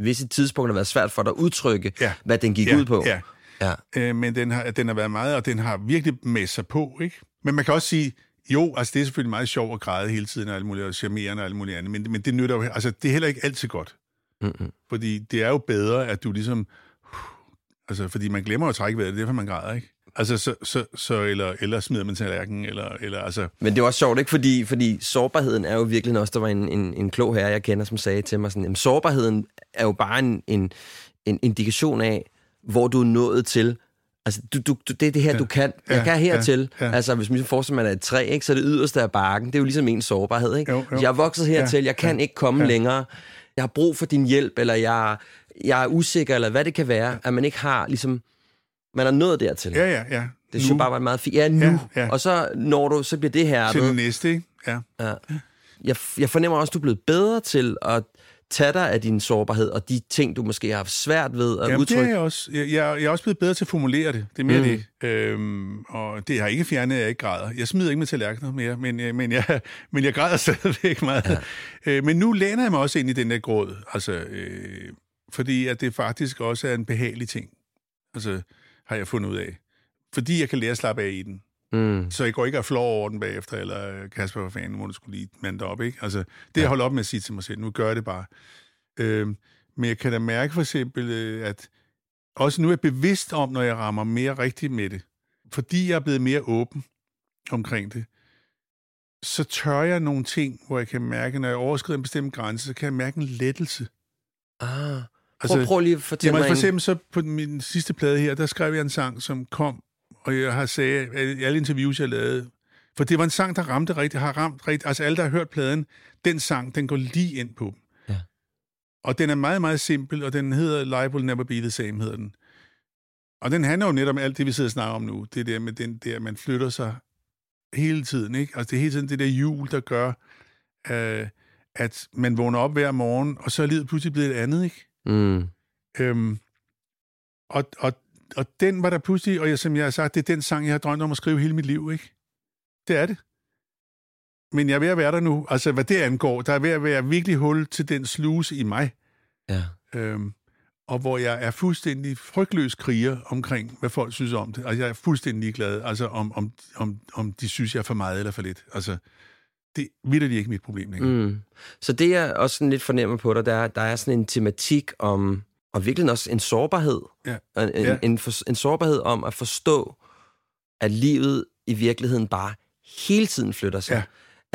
visse tidspunkter været svært for dig at udtrykke, Ja. hvad den gik ja, ud på. Ja, Ja. øh, men den har, den har været meget, og den har virkelig med sig på, ikke? Men man kan også sige, jo, altså det er selvfølgelig meget sjovt at græde hele tiden, og alt muligt, og charmerende og alt muligt andet, men, men det nytter jo, altså det er heller ikke altid godt. Mm-mm. Fordi det er jo bedre, at du ligesom, altså fordi man glemmer at trække vejret, det er derfor man græder, ikke? Altså, så, så, så eller, eller smider man tallerken, eller, eller altså, Men det er også sjovt, ikke? Fordi, fordi sårbarheden er jo virkelig også, der var en, en, en klog herre, jeg kender, som sagde til mig sådan, jamen, sårbarheden er jo bare en, en, en indikation af, hvor du er nået til. Altså, du, du, du, det er det her, ja. du kan. Jeg Ja, kan hertil. ja, ja. Altså, hvis man forestiller at man er et træ, ikke, så er det yderste af barken. Det er jo ligesom en sårbarhed, ikke? Jo, jo. Jeg er vokset hertil, Ja, jeg kan ja, ikke komme ja. længere. Jeg har brug for din hjælp, eller jeg, jeg er usikker, eller hvad det kan være, at man ikke har ligesom Man er nået dertil. Ja, ja, ja. Det synes jeg bare var meget fint. Ja, nu. Ja, ja. Og så når du, så bliver det her. Til det næste, ikke? Ja. Ja. Jeg, jeg fornemmer også, at du er blevet bedre til at tage dig af din sårbarhed, og de ting, du måske har haft svært ved at Jamen, det udtrykke. er jeg også. Jeg, jeg, jeg er også blevet bedre til at formulere det. Det er mere Mm. det. Øhm, og det har ikke fjernet, at jeg ikke græder. Jeg smider ikke med tallerkener mere, men, men, jeg, men jeg græder stadigvæk meget. Ja. Øh, men nu læner jeg mig også ind i den der gråd. Altså, øh, fordi at det faktisk også er en behagelig ting. Altså, har jeg fundet ud af. Fordi jeg kan lære at slappe af i den. Mm. Så jeg går ikke og flår over den bagefter, eller Kasper, hvad fanden, må du skulle lige mande op, ikke? Altså, det ja. jeg holder op med at sige til mig selv, nu gør jeg det bare. Øhm, men jeg kan da mærke for eksempel, øh, at også nu er jeg bevidst om, når jeg rammer mere rigtigt med det, fordi jeg er blevet mere åben omkring det, så tør jeg nogle ting, hvor jeg kan mærke, når jeg overskrider en bestemt grænse, så kan jeg mærke en lettelse. Ah. Prøv, Altså, prøv lige at fortælle Jamen, mig for eksempel så på min sidste plade her, der skrev jeg en sang, som kom, og jeg har sagt i alle interviews, jeg lavede, for det var en sang, der ramte rigtigt, har ramt rigtigt. Altså alle, der har hørt pladen, den sang, den går lige ind på dem. Ja. Og den er meget, meget simpel, og den hedder Life Will Never Be The Same, hedder den. Og den handler jo netop om alt det, vi sidder og snakker om nu. Det der med den der, man flytter sig hele tiden, ikke? Altså det er hele tiden det der hjul, der gør, øh, at man vågner op hver morgen, og så er livet pludselig blevet et andet, ikke? Mm. Øhm, og, og, og den var der pludselig, og jeg, som jeg har sagt, det er den sang, jeg har drømt om at skrive hele mit liv, ikke? Det er det. Men jeg er ved at være der nu. Altså, hvad det angår, der er ved at være virkelig hul til den sluse i mig. Ja. Øhm, og hvor jeg er fuldstændig frygtløs kriger omkring, hvad folk synes om det. Altså, jeg er fuldstændig ligeglad, altså, om, om, om, om de synes, jeg er for meget eller for lidt. Altså, det er ikke mit problem længere. Mm. Så det, jeg også sådan lidt fornemmer på dig, der er, der er sådan en tematik om, og virkelig også en sårbarhed. Ja. En, en, Ja. en, for, en sårbarhed om at forstå, at livet i virkeligheden bare hele tiden flytter sig. Ja.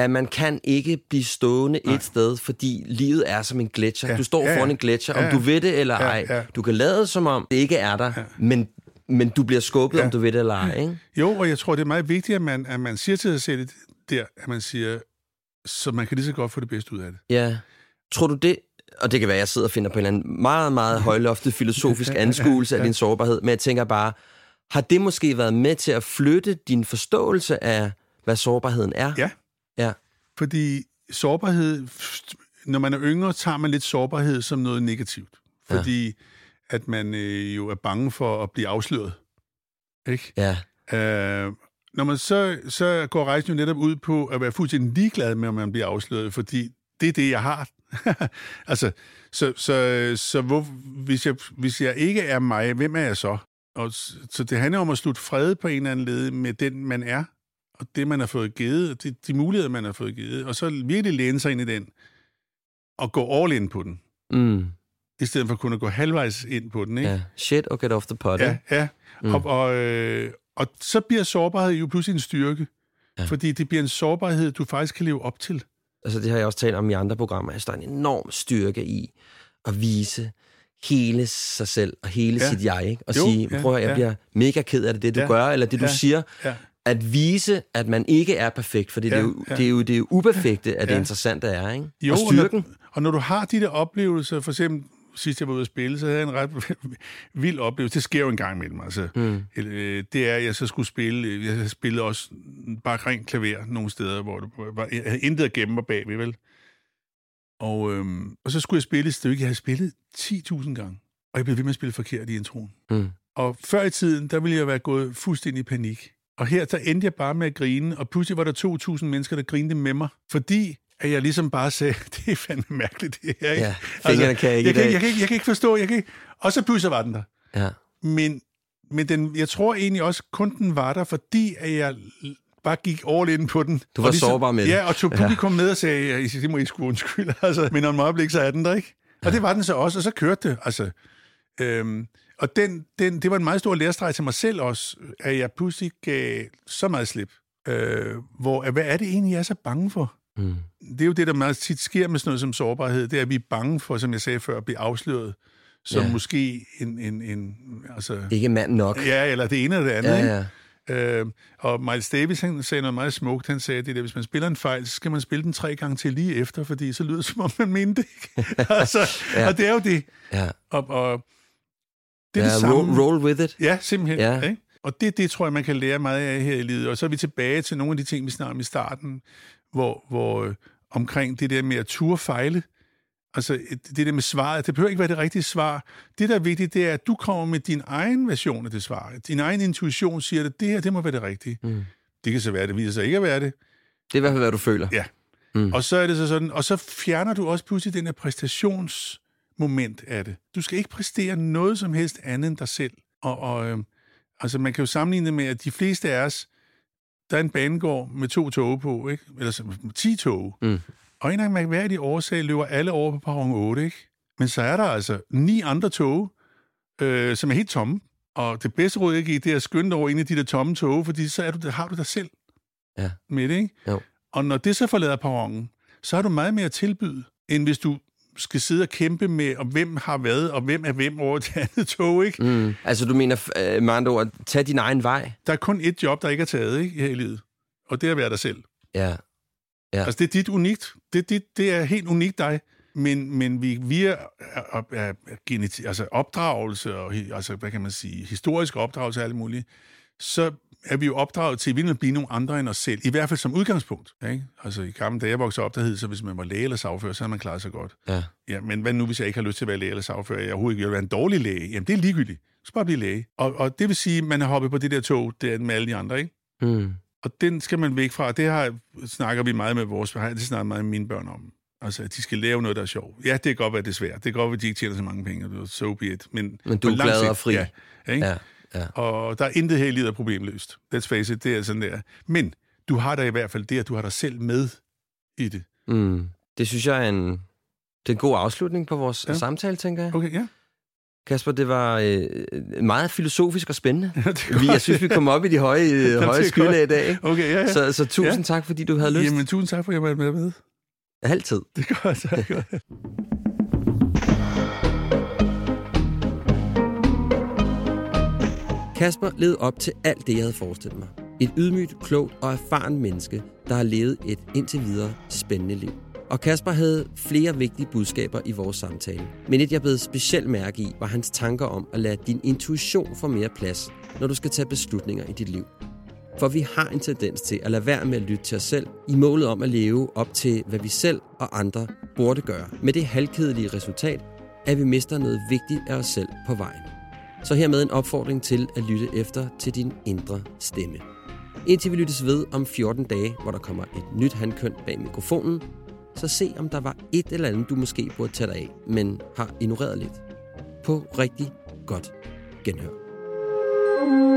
At man kan ikke blive stående Nej. et sted, fordi livet er som en gletsjer. Ja. Du står Ja, foran en gletsjer, om Ja, ja. du ved det eller Ja, ej. ja. Du kan lade som om, det ikke er der, Ja. men, men du bliver skubbet, Ja. om du ved det eller ej. Ikke? Jo, og jeg tror, det er meget vigtigt, at man, at man siger til sig selv der, at man siger, så man kan lige så godt få det bedste ud af det. Ja. Tror du det, og det kan være, at jeg sidder og finder på en eller anden meget, meget højloftet filosofisk anskuelse af din sårbarhed, men jeg tænker bare, har det måske været med til at flytte din forståelse af, hvad sårbarheden er? Ja. Ja. Fordi sårbarhed, når man er yngre, tager man lidt sårbarhed som noget negativt. Fordi ja. at man øh, jo er bange for at blive afsløret. Ikke? Ja. Øh, når man så, så går rejsen jo netop ud på at være fuldstændig ligeglad med, om man bliver afsløret, fordi det er det, jeg har. altså, så, så, så hvor, hvis, jeg, hvis jeg ikke er mig, hvem er jeg så? Og, så det handler om at slutte fred på en eller anden led med den, man er, og det, man har fået givet, og de, de muligheder, man har fået givet, og så virkelig læne sig ind i den, og gå all in på den, Mm. i stedet for kun at gå halvvejs ind på den, ikke? ja. Shit or get off the pot. Ja, ja. Mm. Og, og, øh, og så bliver sårbarhed jo pludselig en styrke. Ja. Fordi det bliver en sårbarhed, du faktisk kan leve op til. Altså, det har jeg også talt om i andre programmer. Altså, der er en enorm styrke i at vise hele sig selv og hele Ja. sit jeg, ikke? Og Jo, sige, prøv at høre, jeg ja. bliver mega ked af det, det du Ja, gør, eller det du ja, siger. Ja. At vise, at man ikke er perfekt, for det, Ja, er, jo, ja. det, er jo det er uperfekte, at det Ja. interessante er, ikke? Jo, og styrken. Og når, og når du har de der oplevelser, for eksempel sidst jeg var ude at spille, så havde jeg en ret vild oplevelse. Det sker jo en gang imellem. Altså, Mm. øh, det er, at jeg så skulle spille, jeg havde spillet også bare rent klaver nogle steder, hvor det var, jeg havde intet at gemme mig bagved, vel? Og, øhm, og så skulle jeg spille et stykke, jeg havde spillet 10.000 gange, og jeg blev ved med at spille forkert i introen. Mm. Og før i tiden, der ville jeg være gået fuldstændig i panik. Og her, der endte jeg bare med at grine, og pludselig var der 2.000 mennesker, der grinede med mig, fordi at jeg ligesom bare sagde, det er fandme mærkeligt, det her. Ikke? Ja, fingrene kan jeg ikke jeg, kan, jeg, kan ikke, jeg kan ikke forstå, jeg kan ikke. Og så pludselig var den der. Ja. Men, men den, jeg tror egentlig også, kun den var der, fordi at jeg bare gik all in på den. Du var og sårbar med. Ja, og tog publikum med og sagde, ja, det må I sgu undskylde. Altså, men om et øjeblik, så er den der, ikke? Og det var den så også, og så kørte det. Altså, øhm, og den, den, det var en meget stor lærestreg til mig selv også, at jeg pludselig gav så meget slip. Øh, hvor, hvad er det egentlig, jeg er så bange for? Mm. Det er jo det, der meget tit sker med sådan noget som sårbarhed, det er, at vi er bange for, som jeg sagde før, at blive afsløret som Ja. måske en, en, en altså, Ikke mand nok. Ja, eller det ene eller det andet. Ja, ikke? ja. Øh, og Miles Davis han sagde noget meget smukt. Han sagde, det der, hvis man spiller en fejl, så skal man spille den tre gange til lige efter, fordi så lyder det, som om man mente det. ikke? altså, Ja. Og det er jo det. ja. Og, og, Det er ja, det samme. roll, roll with it. Ja, simpelthen. Ja. Ikke? Og det, det tror jeg, man kan lære meget af her i livet. Og så er vi tilbage til nogle af de ting, vi snakkede om i starten, hvor, hvor øh, omkring det der med at ture fejle. Altså et- det der med svaret, det behøver ikke være det rigtige svar. Det, der er vigtigt, det er, at du kommer med din egen version af det svar. Din egen intuition siger, at det her, det må være det rigtige. Mm. Det kan så være, det viser sig ikke at være det. Det er i hvert fald, hvad du føler. Ja. Mm. Og så er det så sådan, og så fjerner du også pludselig den her præstationsmoment af det. Du skal ikke præstere noget som helst andet end dig selv. Og, og øh, altså man kan jo sammenligne det med, at de fleste af os, der er en banegård med to tog på, ikke? Eller ti tog. Mm. Og en af mærkværdige årsager løber alle over på perron 8, ikke? Men så er der altså ni andre tog, øh, som er helt tomme. Og det bedste råd, jeg giver, det er at skynde over en af de der tomme tog, fordi så er du, har du dig selv Ja. med det, ikke? Jo. Og når det så forlader perronen, så har du meget mere at tilbyde, end hvis du skal sidde og kæmpe med, og hvem har hvad, og hvem er hvem over det andet tog, ikke? Mm. Altså, du mener øh, med andre ord, tag din egen vej. Der er kun et job, der ikke er taget, ikke, her i livet. Og det er at være dig selv. Ja. Ja. Altså, det er dit unikt. Det er, dit, det er helt unikt dig. Men, men vi, via er, er, geneti- altså opdragelse, og altså, hvad kan man sige, historisk opdragelse og alt muligt, så er vi jo opdraget til at vi vil blive nogle andre end os selv. I hvert fald som udgangspunkt. Ikke? Altså i gamle dage, jeg voksede op, der hed så hvis man var læge eller sagfører, så havde man klaret sig godt. Ja. Ja, men hvad nu, hvis jeg ikke har lyst til at være læge eller sagfører? Jeg overhovedet ikke vil være en dårlig læge. Jamen, det er ligegyldigt. Så bare blive læge. Og, og det vil sige, at man har hoppet på det der tog der med alle de andre, ikke? Mm. Og den skal man væk fra. Det har, snakker vi meget med vores... Det snakker meget med mine børn om. Altså, at de skal lave noget, der er sjovt. Ja, det kan godt være, det er svært. Det kan godt være, at de ikke tjener så mange penge. og det er So be it. Men, Men du er glad og fri. Ja, ikke? Ja. Ja. Og der er intet her i livet, der er problemløst. Let's face it, det er sådan der. Men du har da i hvert fald det, at du har dig selv med i det. Mm. Det synes jeg er en, det er en god afslutning på vores ja. Samtale, tænker jeg. Okay, ja. Kasper, det var øh, meget filosofisk og spændende. ja Vi, jeg synes, vi kom op i de høje, øh, høje skylde i dag. Ikke? Okay, ja, ja. Så, så tusind Ja. tak, fordi du havde lyst. Jamen, tusind tak for, at jeg var med. med. Altid. Det er godt, det Kasper levede op til alt det, jeg havde forestillet mig. Et ydmygt, klogt og erfaren menneske, der har levet et indtil videre spændende liv. Og Kasper havde flere vigtige budskaber i vores samtale. Men et, jeg blev specielt mærke i, var hans tanker om at lade din intuition få mere plads, når du skal tage beslutninger i dit liv. For vi har en tendens til at lade være med at lytte til os selv, i målet om at leve op til, hvad vi selv og andre burde gøre. Med det halvkedelige resultat, at vi mister noget vigtigt af os selv på vejen. Så hermed en opfordring til at lytte efter til din indre stemme. Indtil vi lyttes ved om 14 dage, hvor der kommer et nyt handkøn bag mikrofonen, så se om der var et eller andet, du måske burde tage dig af, men har ignoreret lidt. På rigtig godt genhør.